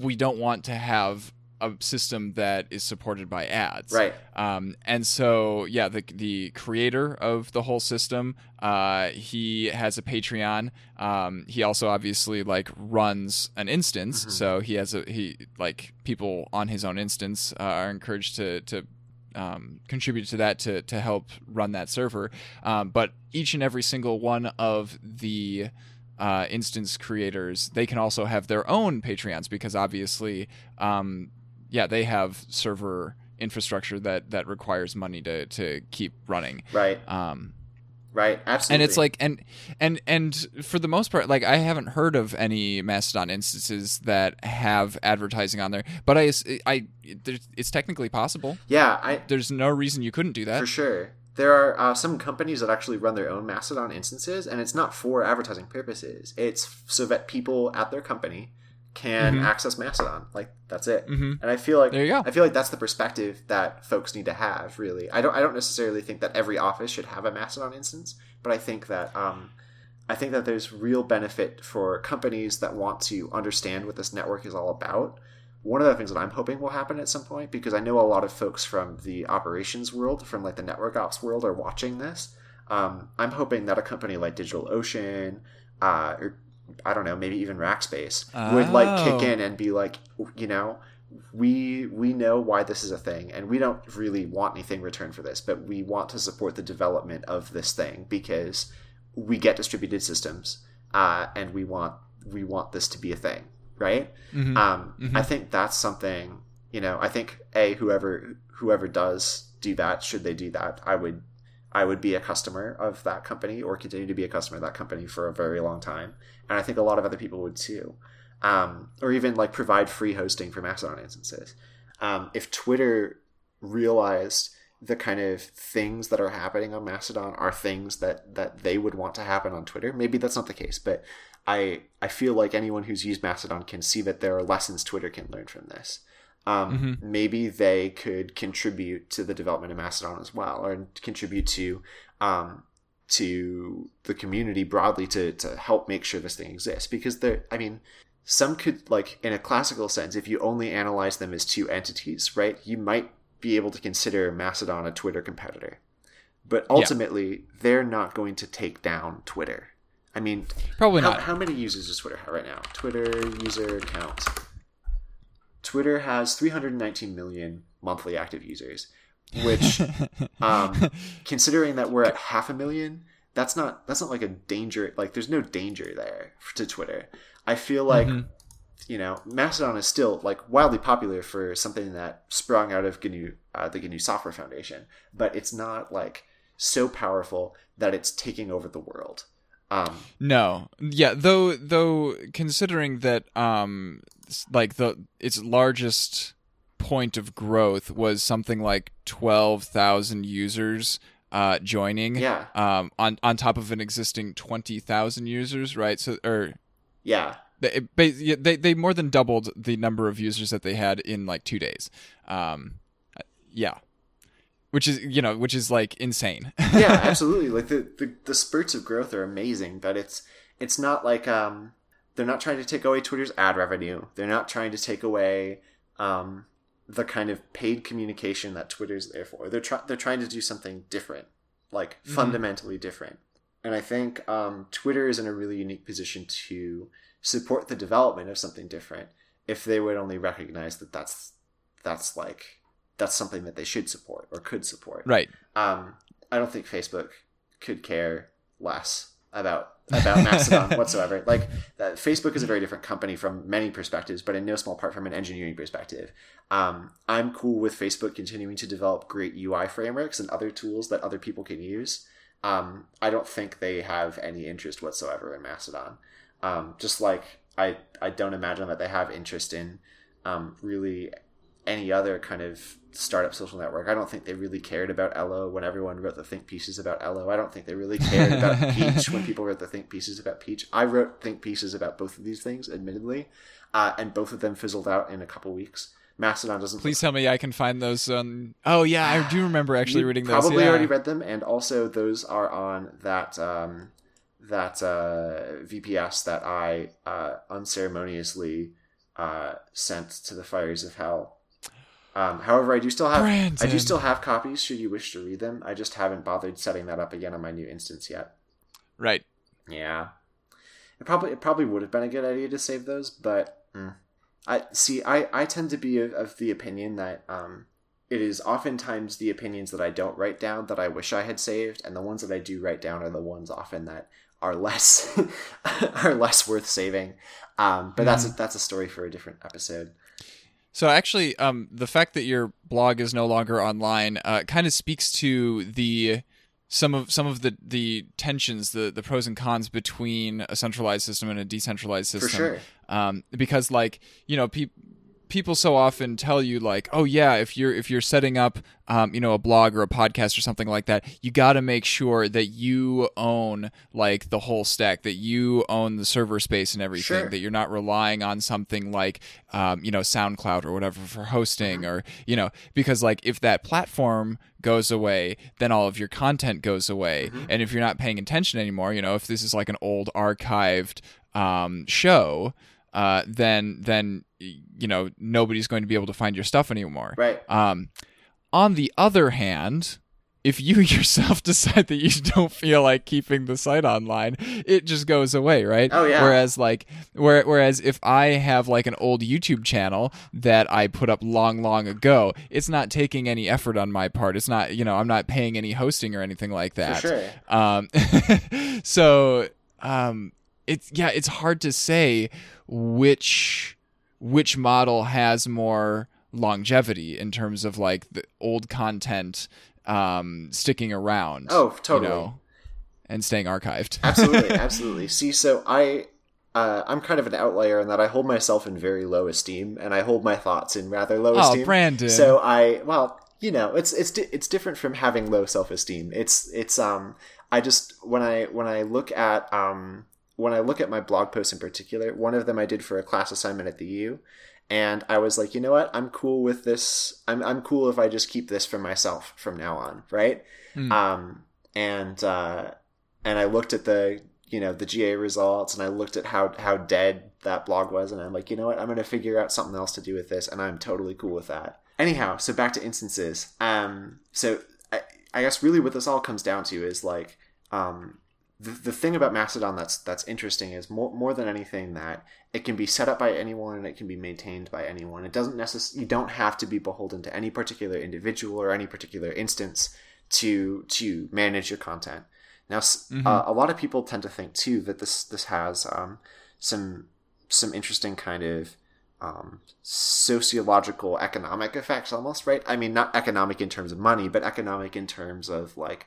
we don't want to have a system that is supported by ads. Right. Um, and so, yeah, the the creator of the whole system, uh, he has a Patreon. Um, he also obviously like runs an instance, mm-hmm. so he has a he like people on his own instance uh, are encouraged to to um, contribute to that to to help run that server. Um, but each and every single one of the uh, instance creators, they can also have their own Patreons because obviously um, yeah, they have server infrastructure that that requires money to to keep running. Right. Um, right. Absolutely. And it's like and and and for the most part, like I haven't heard of any Mastodon instances that have advertising on there, but I I it's technically possible. Yeah. I. There's no reason you couldn't do that. For sure. There are uh, some companies that actually run their own Mastodon instances, and it's not for advertising purposes. It's so that people at their company can mm-hmm. access Mastodon. Like that's it. Mm-hmm. And I feel like there you go. I feel like that's the perspective that folks need to have. Really, I don't. I don't necessarily think that every office should have a Mastodon instance, but I think that um, I think that there's real benefit for companies that want to understand what this network is all about. One of the things that I'm hoping will happen at some point, because I know a lot of folks from the operations world, from like the network ops world, are watching this. Um, I'm hoping that a company like DigitalOcean uh, or I don't know, maybe even Rackspace oh. would like kick in and be like, you know, we we know why this is a thing, and we don't really want anything returned for this, but we want to support the development of this thing because we get distributed systems, uh, and we want we want this to be a thing, right? Mm-hmm. Um, mm-hmm. I think that's something. You know, I think a whoever whoever does do that, should they do that, I would I would be a customer of that company or continue to be a customer of that company for a very long time. And I think a lot of other people would too. Um, or even like provide free hosting for Mastodon instances. Um, if Twitter realized the kind of things that are happening on Mastodon are things that that they would want to happen on Twitter, maybe that's not the case, but I I feel like anyone who's used Mastodon can see that there are lessons Twitter can learn from this um, mm-hmm. maybe they could contribute to the development of Mastodon as well, or contribute to um, to the community broadly to to help make sure this thing exists. Because there, I mean, some could like in a classical sense, if you only analyze them as two entities, right? You might be able to consider Mastodon a Twitter competitor, but ultimately yeah. they're not going to take down Twitter. I mean, probably how, not. How many users does Twitter have right now? Twitter user count. Twitter has 319 million monthly active users, which, (laughs) um, considering that we're at half a million, that's not that's not like a danger. Like there's no danger there to Twitter. I feel like. Mm-hmm. You know, Mastodon is still like wildly popular for something that sprung out of GNU, uh, the GNU Software Foundation, but it's not like so powerful that it's taking over the world. Um, no, yeah, though though considering that um like the its largest point of growth was something like 12,000 users uh, joining yeah. um, on on top of an existing 20,000 users, right? So or yeah. They, they they more than doubled the number of users that they had in like 2 days. Um, yeah which is you know which is like insane yeah (laughs) absolutely like the, the, the spurts of growth are amazing but it's it's not like um they're not trying to take away twitter's ad revenue they're not trying to take away um the kind of paid communication that twitter's there for they're trying they're trying to do something different like mm-hmm. fundamentally different and i think um twitter is in a really unique position to support the development of something different if they would only recognize that that's that's like that's something that they should support or could support. Right. Um, I don't think Facebook could care less about about (laughs) Mastodon whatsoever. Like that, Facebook is a very different company from many perspectives, but in no small part from an engineering perspective. Um, I'm cool with Facebook continuing to develop great UI frameworks and other tools that other people can use. Um, I don't think they have any interest whatsoever in Mastodon. Um, just like I, I don't imagine that they have interest in um, really any other kind of startup social network. I don't think they really cared about Ello when everyone wrote the think pieces about Ello. I don't think they really cared about (laughs) Peach when people wrote the think pieces about Peach. I wrote think pieces about both of these things, admittedly, uh, and both of them fizzled out in a couple weeks. Mastodon doesn't. Please tell me I can find those. on... Oh yeah, I do remember (sighs) actually You reading those. Probably yeah. already read them, and also those are on that um, that uh, VPS that I uh, unceremoniously uh, sent to the fires of hell. Um, however, I do still have I do still have copies. Should you wish to read them, I just haven't bothered setting that up again on my new instance yet. Right. Yeah, it probably it probably would have been a good idea to save those, but mm. I see. I I tend to be of, of the opinion that um, it is oftentimes the opinions that I don't write down that I wish I had saved, and the ones that I do write down are the ones often that are less (laughs) are less worth saving. Um, but that's a, that's a story for a different episode. So actually, um, the fact that your blog is no longer online uh, kind of speaks to the some of some of the the tensions, the the pros and cons between a centralized system and a decentralized system. For sure. Um, because like you know, people people so often tell you like, oh yeah, if you're if you're setting up, um, you know, a blog or a podcast or something like that, you got to make sure that you own like the whole stack, that you own the server space and everything, Sure. that you're not relying on something like, um, you know, SoundCloud or whatever for hosting, or you know, because like if that platform goes away, then all of your content goes away, and if you're not paying attention anymore, you know, if this is like an old archived um, show. Uh, then, then you know nobody's going to be able to find your stuff anymore. Right. Um, on the other hand, if you (laughs) yourself decide that you don't feel like keeping the site online, it just goes away, right? Oh, yeah. Whereas like where, whereas if I have like an old YouTube channel that I put up long long ago, it's not taking any effort on my part. It's not, you know, I'm not paying any hosting or anything like that. sure. Um (laughs) so um it's yeah, it's hard to say which which model has more longevity in terms of like the old content um sticking around. Oh, totally. You know, and staying archived. (laughs) absolutely, absolutely. See, so I, uh, I'm kind of an outlier in that I hold myself in very low esteem, and I hold my thoughts in rather low Oh, esteem. Brandon. So I, well, you know, it's it's di- it's different from having low self esteem. It's it's um, I just when I when I look at um when I look at my blog posts in particular, one of them I did for a class assignment at the U. And I was like, you know what? I'm cool with this. I'm I'm cool if I just keep this for myself from now on, right? Hmm. Um, and uh, and I looked at the you know the GA results and I looked at how how dead that blog was and I'm like you know what I'm gonna figure out something else to do with this and I'm totally cool with that. Anyhow, so back to instances. Um, so I, I guess really what this all comes down to is like um, the, the thing about Mastodon that's that's interesting is more more than anything that it can be set up by anyone and it can be maintained by anyone. It doesn't necessarily you don't have to be beholden to any particular individual or any particular instance to to manage your content. Now, s uh, a lot of people tend to think too that this this has um, some some interesting kind of um, sociological economic effects almost right i mean not economic in terms of money but economic in terms of like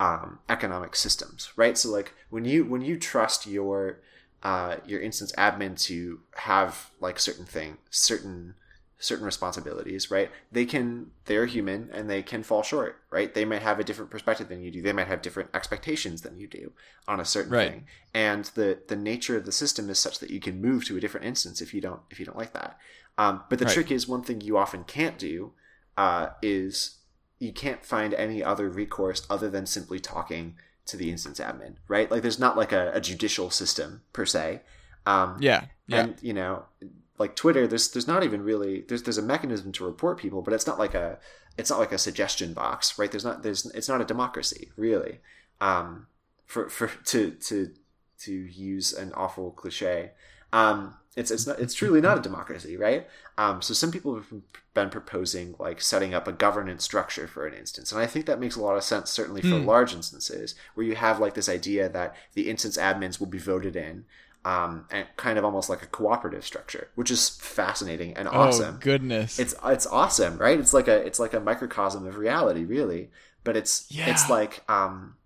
um, economic systems right? So like when you when you trust your uh, your instance admin to have like certain thing certain certain responsibilities right? They can they're human and they can fall short right? They might have a different perspective than you do. They might have different expectations than you do on a certain Right. thing. And the the nature of the system is such that you can move to a different instance if you don't if you don't like that. Um, but the Right. trick is one thing you often can't do uh, is you can't find any other recourse other than simply talking to the instance admin right like there's not like a, a judicial system per se um, yeah. Yeah. and you know like twitter there's there's not even really there's there's a mechanism to report people but it's not like a it's not like a suggestion box right there's not there's it's not a democracy really um for for to to to use an awful cliche um it's it's not it's truly not a democracy right um so some people have been proposing like setting up a governance structure for an instance and i think that makes a lot of sense certainly for Hmm. large instances where you have like this idea that the instance admins will be voted in um, and kind of almost like a cooperative structure, which is fascinating and awesome. Oh goodness. It's it's awesome, right? It's like a it's like a microcosm of reality, really. But it's Yeah. it's like um,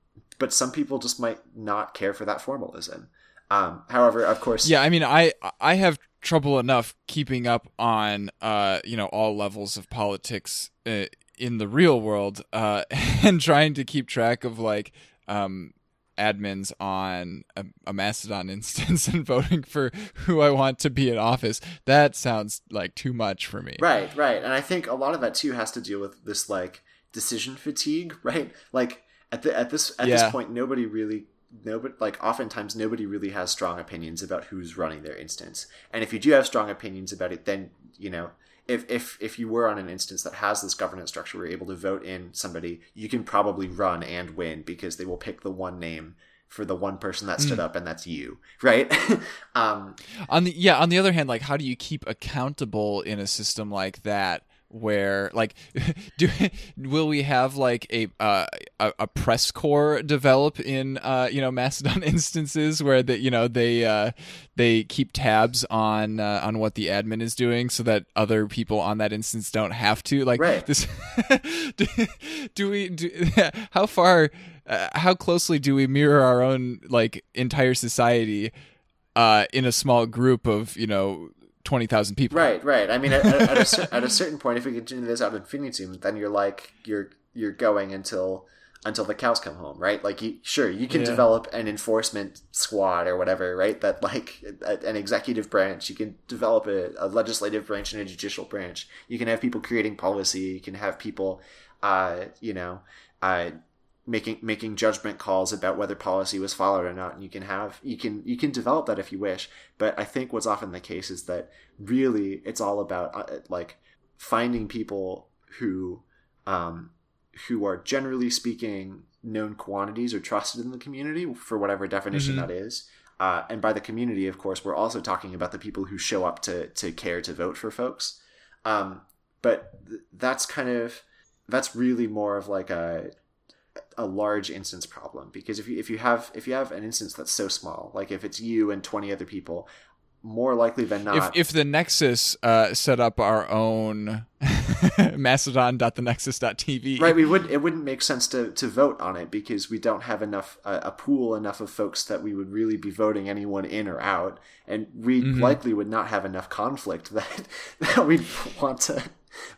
but some people just might not care for that formalism. Um, however, of course, yeah. I mean, I I have trouble enough keeping up on uh, you know all levels of politics uh, in the real world uh, (laughs) and trying to keep track of like um, admins on a, a, Mastodon (laughs) instance and voting for who I want to be in office. That sounds like too much for me. Right, right. And I think a lot of that too has to deal with this like decision fatigue, (laughs) right? Like at the at this at yeah. this point nobody really nobody like oftentimes nobody really has strong opinions about who's running their instance. And if you do have strong opinions about it, then you know if if if you were on an instance that has this governance structure where you're able to vote in somebody, you can probably run and win because they will pick the one name for the one person that stood mm. up and that's you right (laughs) um on the yeah on the other hand like how do you keep accountable in a system like that where like (laughs) do will we have like a uh, a, a, press corps develop in uh, you know Mastodon (laughs) instances where that you know they uh, they keep tabs on uh, on what the admin is doing so that other people on that instance don't have to like right. this (laughs) do, do, we do how far uh, how closely do we mirror our own like entire society uh, in a small group of you know twenty thousand people. Right, right. I mean, at, at, a, cer- at a certain point, if we continue this out infinitum, then you're like you're you're going until until the cows come home, right? Like, you, sure, you can yeah. develop an enforcement squad or whatever, right? That like an executive branch, you can develop a, a legislative branch and a judicial branch. You can have people creating policy. You can have people, uh, you know, uh, making making judgment calls about whether policy was followed or not. And you can have you can you can develop that if you wish. But i think what's often the case is that really it's all about uh, like finding people who um who are generally speaking known quantities or trusted in the community for whatever definition mm-hmm. that is. Uh, and by the community of course we're also talking about the people who show up to to care to vote for folks. Um, but th- that's kind of that's really more of like a a large instance problem because if you if you have if you have an instance that's so small, like if it's you and twenty other people, more likely than not. If, if the Nexus uh, set up our own (laughs) Mastodon.thenexus.tv, right? We would it wouldn't make sense to to vote on it because we don't have enough uh, a pool enough of folks that we would really be voting anyone in or out, and we mm-hmm. likely would not have enough conflict (laughs) that that we'd want to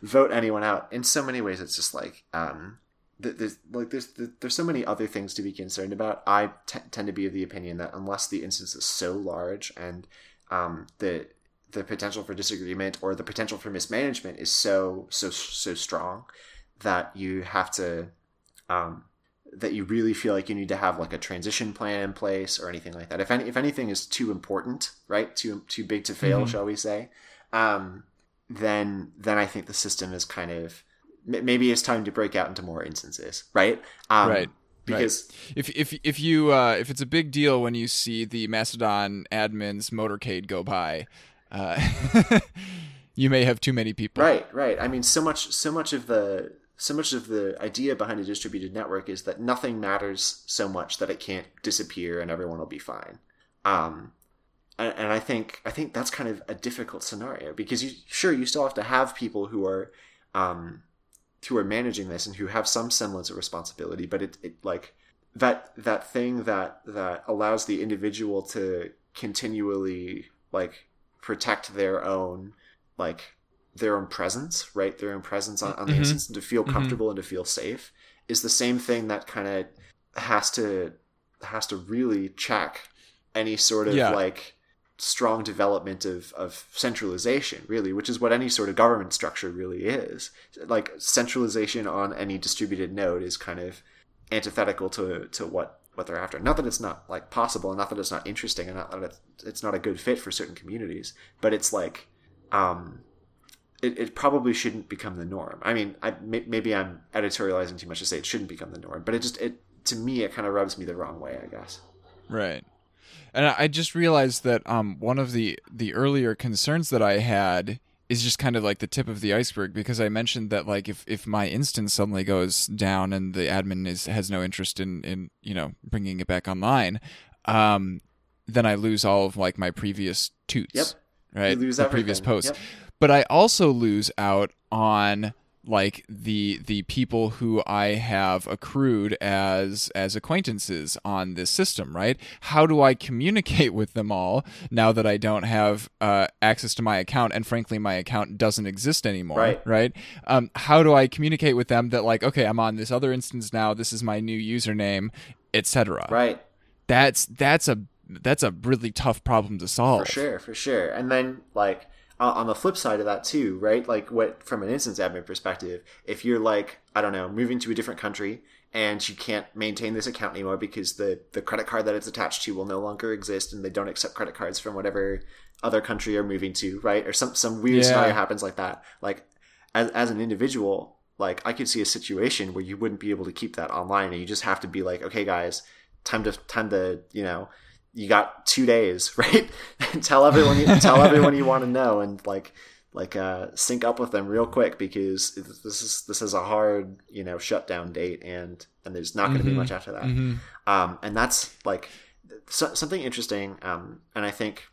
vote anyone out. In so many ways, it's just like. Um, there's like there's there's so many other things to be concerned about. I t- tend to be of the opinion that unless the instance is so large and um, the the potential for disagreement or the potential for mismanagement is so so so strong that you have to um, that you really feel like you need to have like a transition plan in place or anything like that. If any, if anything is too important, right, too too big to fail, mm-hmm. shall we say, um, then then I think the system is kind of maybe it's time to break out into more instances, right? Um, right. Because right. if if if you uh, if it's a big deal when you see the Mastodon admin's motorcade go by, uh, (laughs) you may have too many people. Right, right. I mean, so much so much of the so much of the idea behind a distributed network is that nothing matters so much that it can't disappear and everyone will be fine. Um, and, and I think I think that's kind of a difficult scenario because you sure you still have to have people who are um, who are managing this and who have some semblance of responsibility but it, it like that that thing that that allows the individual to continually like protect their own like their own presence right their own presence on, on the mm-hmm. instance and to feel mm-hmm. comfortable mm-hmm. and to feel safe is the same thing that kind of has to has to really check any sort of yeah. like strong development of, of centralization, really, which is what any sort of government structure really is. Like centralization on any distributed node is kind of antithetical to to what what they're after. Not that it's not like possible, and not that it's not interesting, and not that it's, it's not a good fit for certain communities, but it's like um, it, it probably shouldn't become the norm. I mean, I, maybe I'm editorializing too much to say it shouldn't become the norm, but it just it to me it kind of rubs me the wrong way, I guess. Right. And I just realized that um, one of the the earlier concerns that I had is just kind of like the tip of the iceberg because I mentioned that like if, if my instance suddenly goes down and the admin is has no interest in in you know bringing it back online, um, then I lose all of like my previous toots. Yep. Right. You lose the everything. previous posts. Yep. But I also lose out on like the the people who I have accrued as as acquaintances on this system, right? How do I communicate with them all now that I don't have uh, access to my account and frankly my account doesn't exist anymore, Right. right? Um, how do I communicate with them that like okay, I'm on this other instance now. This is my new username, etc. Right. That's that's a that's a really tough problem to solve. For sure, for sure. And then like uh, on the flip side of that too, right? Like what from an instance admin perspective, if you're like I don't know, moving to a different country and you can't maintain this account anymore because the the credit card that it's attached to will no longer exist and they don't accept credit cards from whatever other country you're moving to, right? Or some some weird Yeah. scenario happens like that. Like as as an individual, like I could see a situation where you wouldn't be able to keep that online and you just have to be like, okay guys, time to time to, you know, you got two days, (laughs) right? tell everyone you tell everyone you want to know, and like like uh, sync up with them real quick because this is this is a hard you know shutdown date, and and there's not going to be Mhm. much after that. Mhm. Um, and that's like so, something interesting. Um, and I think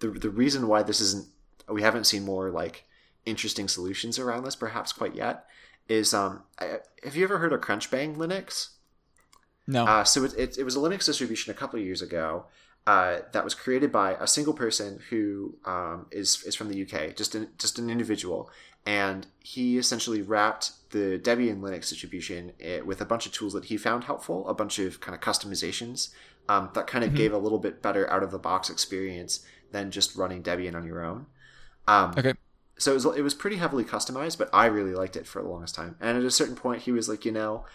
the the reason why this isn't we haven't seen more like interesting solutions around this perhaps quite yet is um I, have you ever heard of Crunchbang Linux? No. Uh, so it, it, it was a Linux distribution a couple of years ago uh, that was created by a single person who um, is is from the UK, just an, just an individual, and he essentially wrapped the Debian Linux distribution eh, with a bunch of tools that he found helpful, a bunch of kind of customizations um, that kind of Mhm. gave a little bit better out of the box experience than just running Debian on your own. Um, Okay. So it was, it was pretty heavily customized, but I really liked it for the longest time. And at a certain point, he was like, you know,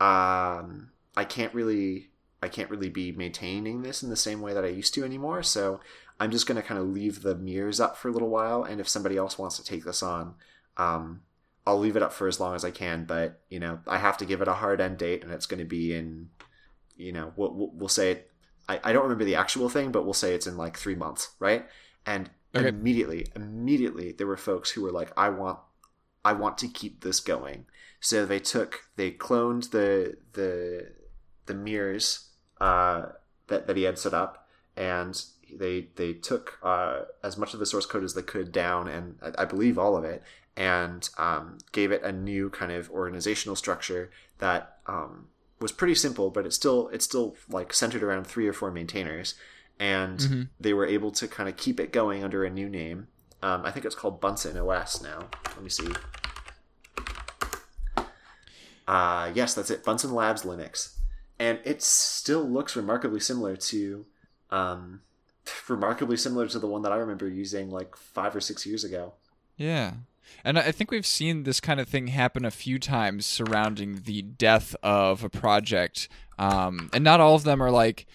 um, I can't really I can't really be maintaining this in the same way that I used to anymore. So I'm just going to kind of leave the mirrors up for a little while, and if somebody else wants to take this on, um, I'll leave it up for as long as I can. But you know, I have to give it a hard end date, and it's going to be in, you know, we'll, we'll, we'll say it. I, I don't remember the actual thing, but we'll say it's in like three months, right? And Okay. immediately, immediately, there were folks who were like, "I want, I want to keep this going." So they took, they cloned the the the mirrors uh, that that he had set up, and they they took uh, as much of the source code as they could down, and I, I believe all of it, and um, gave it a new kind of organizational structure that um, was pretty simple, but it's still it's still like centered around three or four maintainers, and Mhm. they were able to kind of keep it going under a new name. Um, I think it's called Bunsen OS now. Let me see. Uh, yes, that's it. Bunsen Labs Linux, and it still looks remarkably similar to, um, (laughs) remarkably similar to the one that I remember using like five or six years ago. Yeah. And I think we've seen this kind of thing happen a few times surrounding the death of a project. Um, and not all of them are like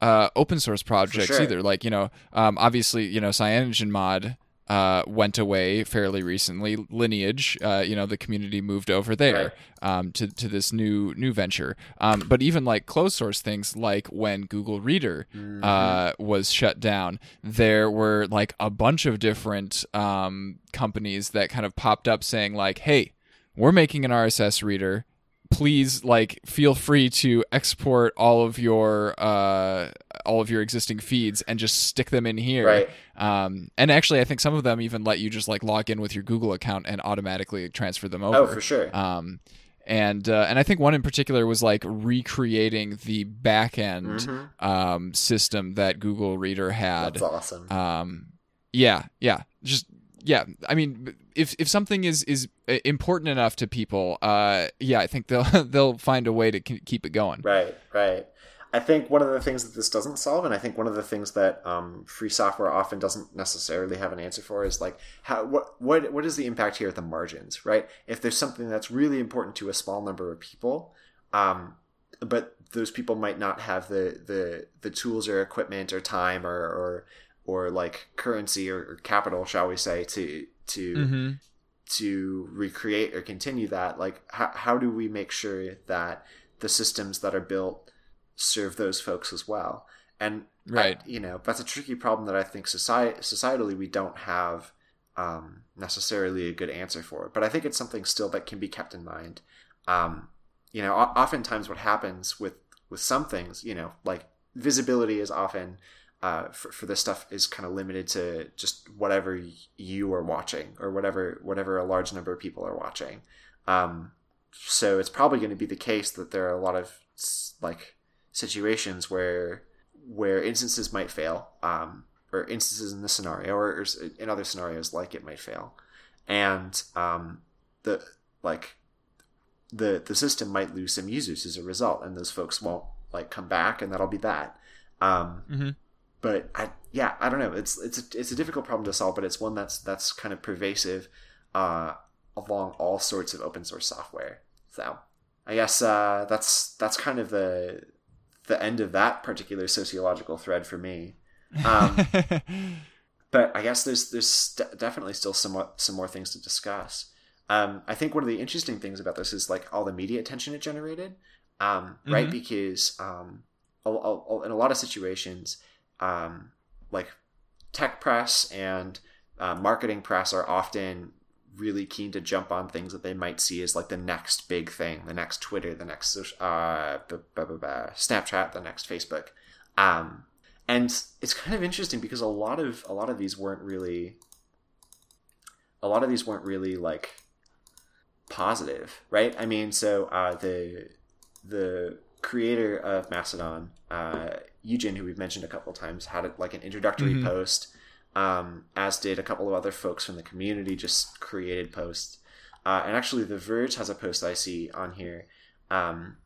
uh, open source projects sure. either. Like, you know, um, obviously, you know, CyanogenMod uh, went away fairly recently. Lineage, uh, you know, the community moved over there um, to, to this new new venture. Um, but even like closed source things like when Google Reader Mm-hmm. uh, was shut down, there were like a bunch of different um, companies that kind of popped up saying like, "Hey, we're making an RSS reader. Please, like, feel free to export all of your uh, all of your existing feeds and just stick them in here." Right. Um, and actually, I think some of them even let you just like log in with your Google account and automatically transfer them over. Oh, for sure. Um, and uh, and I think one in particular was like recreating the back end Mhm. um, system that Google Reader had. That's awesome. Um, yeah, yeah, just yeah. I mean, if if something is is uh, important enough to people, uh, yeah, I think they'll (laughs) they'll find a way to keep it going. Right, right. I think one of the things that this doesn't solve, and I think one of the things that um, free software often doesn't necessarily have an answer for, is like how what what what is the impact here at the margins, right? If there's something that's really important to a small number of people, um, but those people might not have the the the tools or equipment or time or or or like currency or, or capital, shall we say, to to Mm-hmm. to recreate or continue that like how, how do we make sure that the systems that are built serve those folks as well. And I- Right. you know that's a tricky problem that i think society societally we don't have um, necessarily a good answer for. But i think it's something still that can be kept in mind. Um, you know o- oftentimes what happens with with some things you know like visibility is often uh, for, for this stuff is kind of limited to just whatever you are watching or whatever whatever a large number of people are watching. Um, so it's probably going to be the case that there are a lot of like situations where where instances might fail, um, or instances in this scenario, or, or, in other scenarios like it might fail, and um, the like the the system might lose some users as a result, and those folks won't like come back, and that'll be that. Um, mm-hmm. But I yeah I don't know. It's it's a, it's a difficult problem to solve, but it's one that's that's kind of pervasive uh, along all sorts of open source software. So I guess uh, that's that's kind of the the end of that particular sociological thread for me. Um, (laughs) but I guess there's there's definitely still some more, some more things to discuss. Um, I think one of the interesting things about this is like all the media attention it generated, um, mm-hmm. right? Because um, a, a, in a lot of situations, um, like tech press and uh, marketing press are often really keen to jump on things that they might see as like the next big thing, the next Twitter, the next uh, Snapchat, the next Facebook. Um, and it's kind of interesting because a lot of a lot of these weren't really a lot of these weren't really like positive, right? I mean, so uh, the the creator of Mastodon, uh, Eugen, who we've mentioned a couple times, had like an introductory mm-hmm. post um, as did a couple of other folks from the community, just created posts. Uh, and actually, The Verge has a post I see on here um,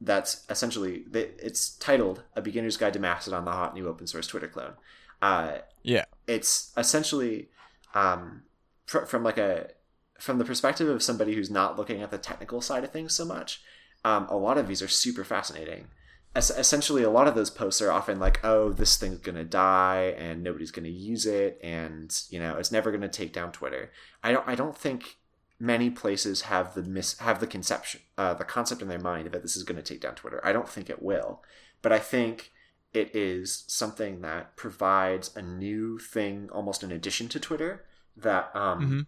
that's essentially it's titled "A Beginner's Guide to Mastodon: The Hot New Open Source Twitter Clone." Uh, yeah, it's essentially um, fr- from like a from the perspective of somebody who's not looking at the technical side of things so much. Um, a lot of these are super fascinating essentially a lot of those posts are often like oh this thing's going to die and nobody's going to use it and you know it's never going to take down twitter i don't i don't think many places have the mis have the conception uh, the concept in their mind that this is going to take down twitter i don't think it will but i think it is something that provides a new thing almost in addition to twitter that um, mm-hmm.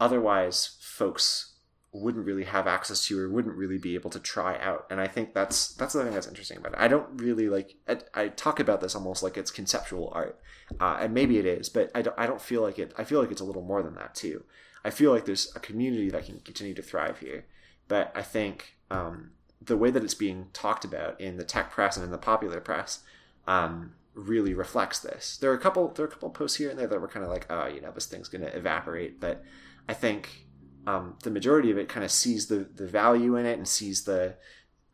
otherwise folks wouldn't really have access to or wouldn't really be able to try out. And i think that's that's the thing that's interesting about it. I don't really like i, I talk about this almost like it's conceptual art uh, and maybe it is but I don't, I don't feel like it i feel like it's a little more than that too. I feel like there's a community that can continue to thrive here but i think um, the way that it's being talked about in the tech press and in the popular press um, really reflects this. There are a couple there are a couple posts here and there that were kind of like oh you know this thing's going to evaporate but i think um, the majority of it kind of sees the the value in it and sees the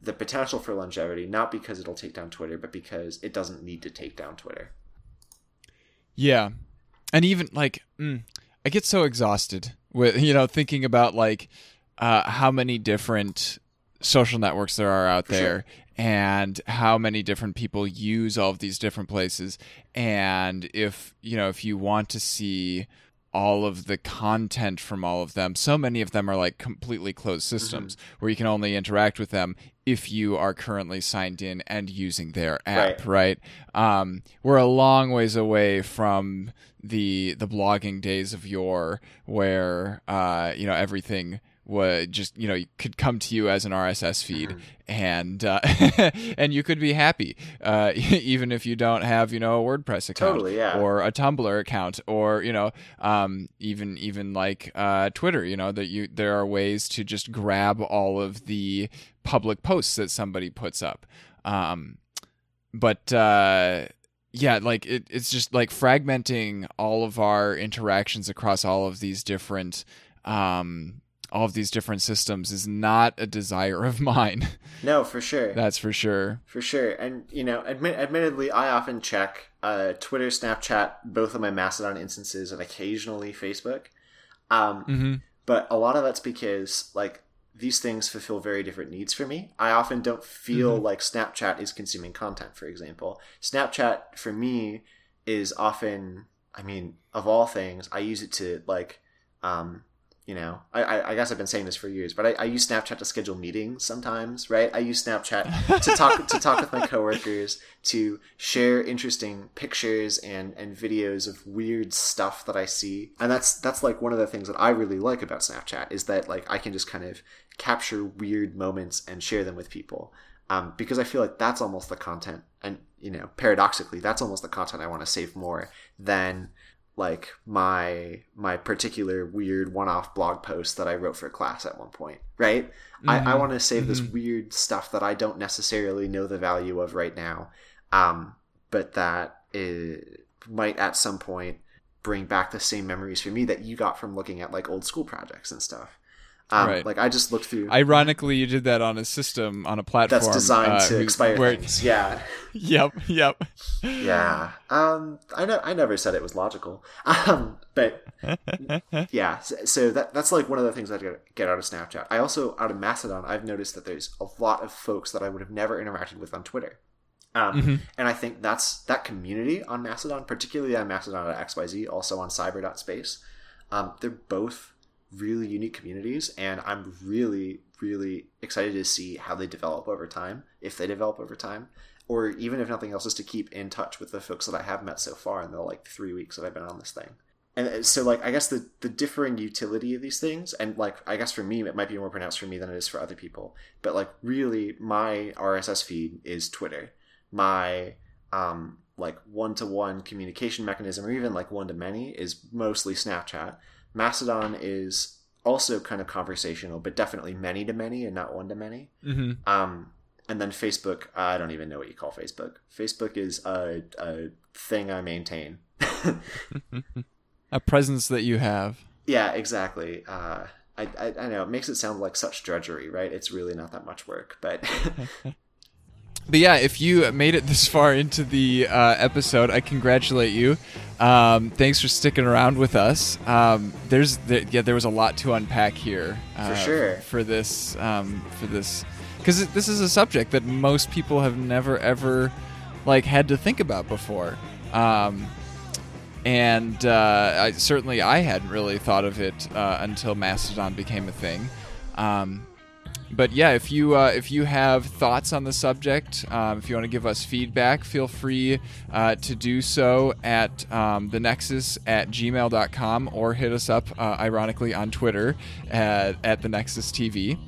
the potential for longevity, not because it'll take down Twitter, but because it doesn't need to take down Twitter. Yeah, and even like mm, I get so exhausted with you know thinking about like uh, how many different social networks there are out for there sure. and how many different people use all of these different places and if you know if you want to see all of the content from all of them. So many of them are like completely closed systems mm-hmm. where you can only interact with them if you are currently signed in and using their app, right? right? Um, we're a long ways away from the the blogging days of yore where uh, you know everything would just you know could come to you as an RSS feed mm-hmm. and uh, (laughs) and you could be happy uh, (laughs) even if you don't have you know a WordPress account totally, yeah. or a Tumblr account or you know um, even even like uh, Twitter you know that you there are ways to just grab all of the public posts that somebody puts up um, but uh, yeah like it, it's just like fragmenting all of our interactions across all of these different um, all of these different systems is not a desire of (laughs) mine. No, for sure. That's for sure. For sure. And, you know, admit, admittedly, I often check uh, Twitter, Snapchat, both of my Mastodon instances, and occasionally Facebook. Um, mm-hmm. But a lot of that's because, like, these things fulfill very different needs for me. I often don't feel mm-hmm. like Snapchat is consuming content, for example. Snapchat, for me, is often, I mean, of all things, I use it to, like, um, you know I, I guess i've been saying this for years but I, I, use snapchat to schedule meetings sometimes right? I use snapchat to talk to talk with my coworkers to share interesting pictures and and videos of weird stuff that i see. And that's that's like one of the things that i really like about snapchat is that like i can just kind of capture weird moments and share them with people. Um, because i feel like that's almost the content. And you know paradoxically that's almost the content i want to save more than like my my particular weird one-off blog post that I wrote for class at one point, right? Mm-hmm. I, I want to save mm-hmm. this weird stuff that I don't necessarily know the value of right now, um, but that it might at some point bring back the same memories for me that you got from looking at like old school projects and stuff. Um, right. Like I just looked through. Ironically, you did that on a system on a platform that's designed uh, to expire where... things. Yeah. (laughs) yep. Yep. yeah. Um. I know. I never said it was logical. (laughs) Um. But (laughs) yeah. So, so, that that's like one of the things I get, get out of Snapchat. I also out of Mastodon. I've noticed that there's a lot of folks that I would have never interacted with on Twitter. Um, mm-hmm. And I think that's that community on Mastodon, particularly on Mastodon at XYZ, also on cybre.space. Um, they're both really unique communities, and I'm really, really excited to see how they develop over time, if they develop over time, or even if nothing else, is to keep in touch with the folks that I have met so far in the like three weeks that I've been on this thing. And uh, so, like, I guess the the differing utility of these things, and like, I guess for me, it might be more pronounced for me than it is for other people. But like, really, my RSS feed is Twitter. My um, like one to one communication mechanism, or even like one to many, is mostly Snapchat Mastodon is also kind of conversational, but definitely many to many and not one to many. Mm-hmm. Um, and then Facebook, I don't even know what you call Facebook. Facebook is a, a thing I maintain. (laughs) a presence that you have. Yeah, exactly. Uh, I, I, I know it makes it sound like such drudgery, right? It's really not that much work, but (laughs) but yeah, if you made it this far into the uh, episode, I congratulate you. Um, thanks for sticking around with us. Um, there's there, yeah, there was a lot to unpack here uh, for sure for this um, for this because this is a subject that most people have never ever like had to think about before. Um, and uh, I, certainly I hadn't really thought of it uh, until Mastodon became a thing. Um, but yeah, if you uh, if you have thoughts on the subject, um, if you want to give us feedback, feel free uh, to do so at um, the Nexus at gmail.com or hit us up, uh, ironically, on Twitter at, at the Nexus TV.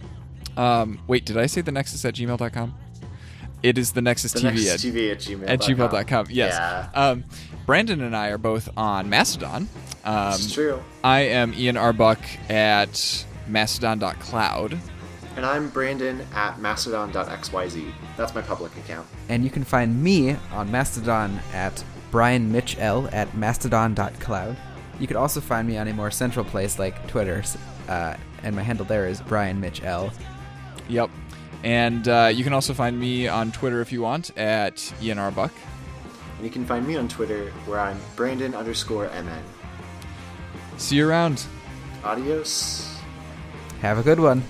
Um, wait, did I say the Nexus at gmail.com? It is the Nexus the TV, Nexus at, TV at gmail. At gmail.com, yes. Yeah. Um, Brandon and I are both on Mastodon. Um, is true. I am Ian Arbuck at mastodon.cloud. And I'm Brandon at mastodon.xyz. That's my public account. And you can find me on Mastodon at Brian Mitch L at mastodon.cloud. You could also find me on a more central place like Twitter, uh, and my handle there is Brian Mitch L. Yep. And uh, you can also find me on Twitter if you want at Ian Arbuck. And you can find me on Twitter where I'm Brandon underscore MN. See you around. Adios. Have a good one.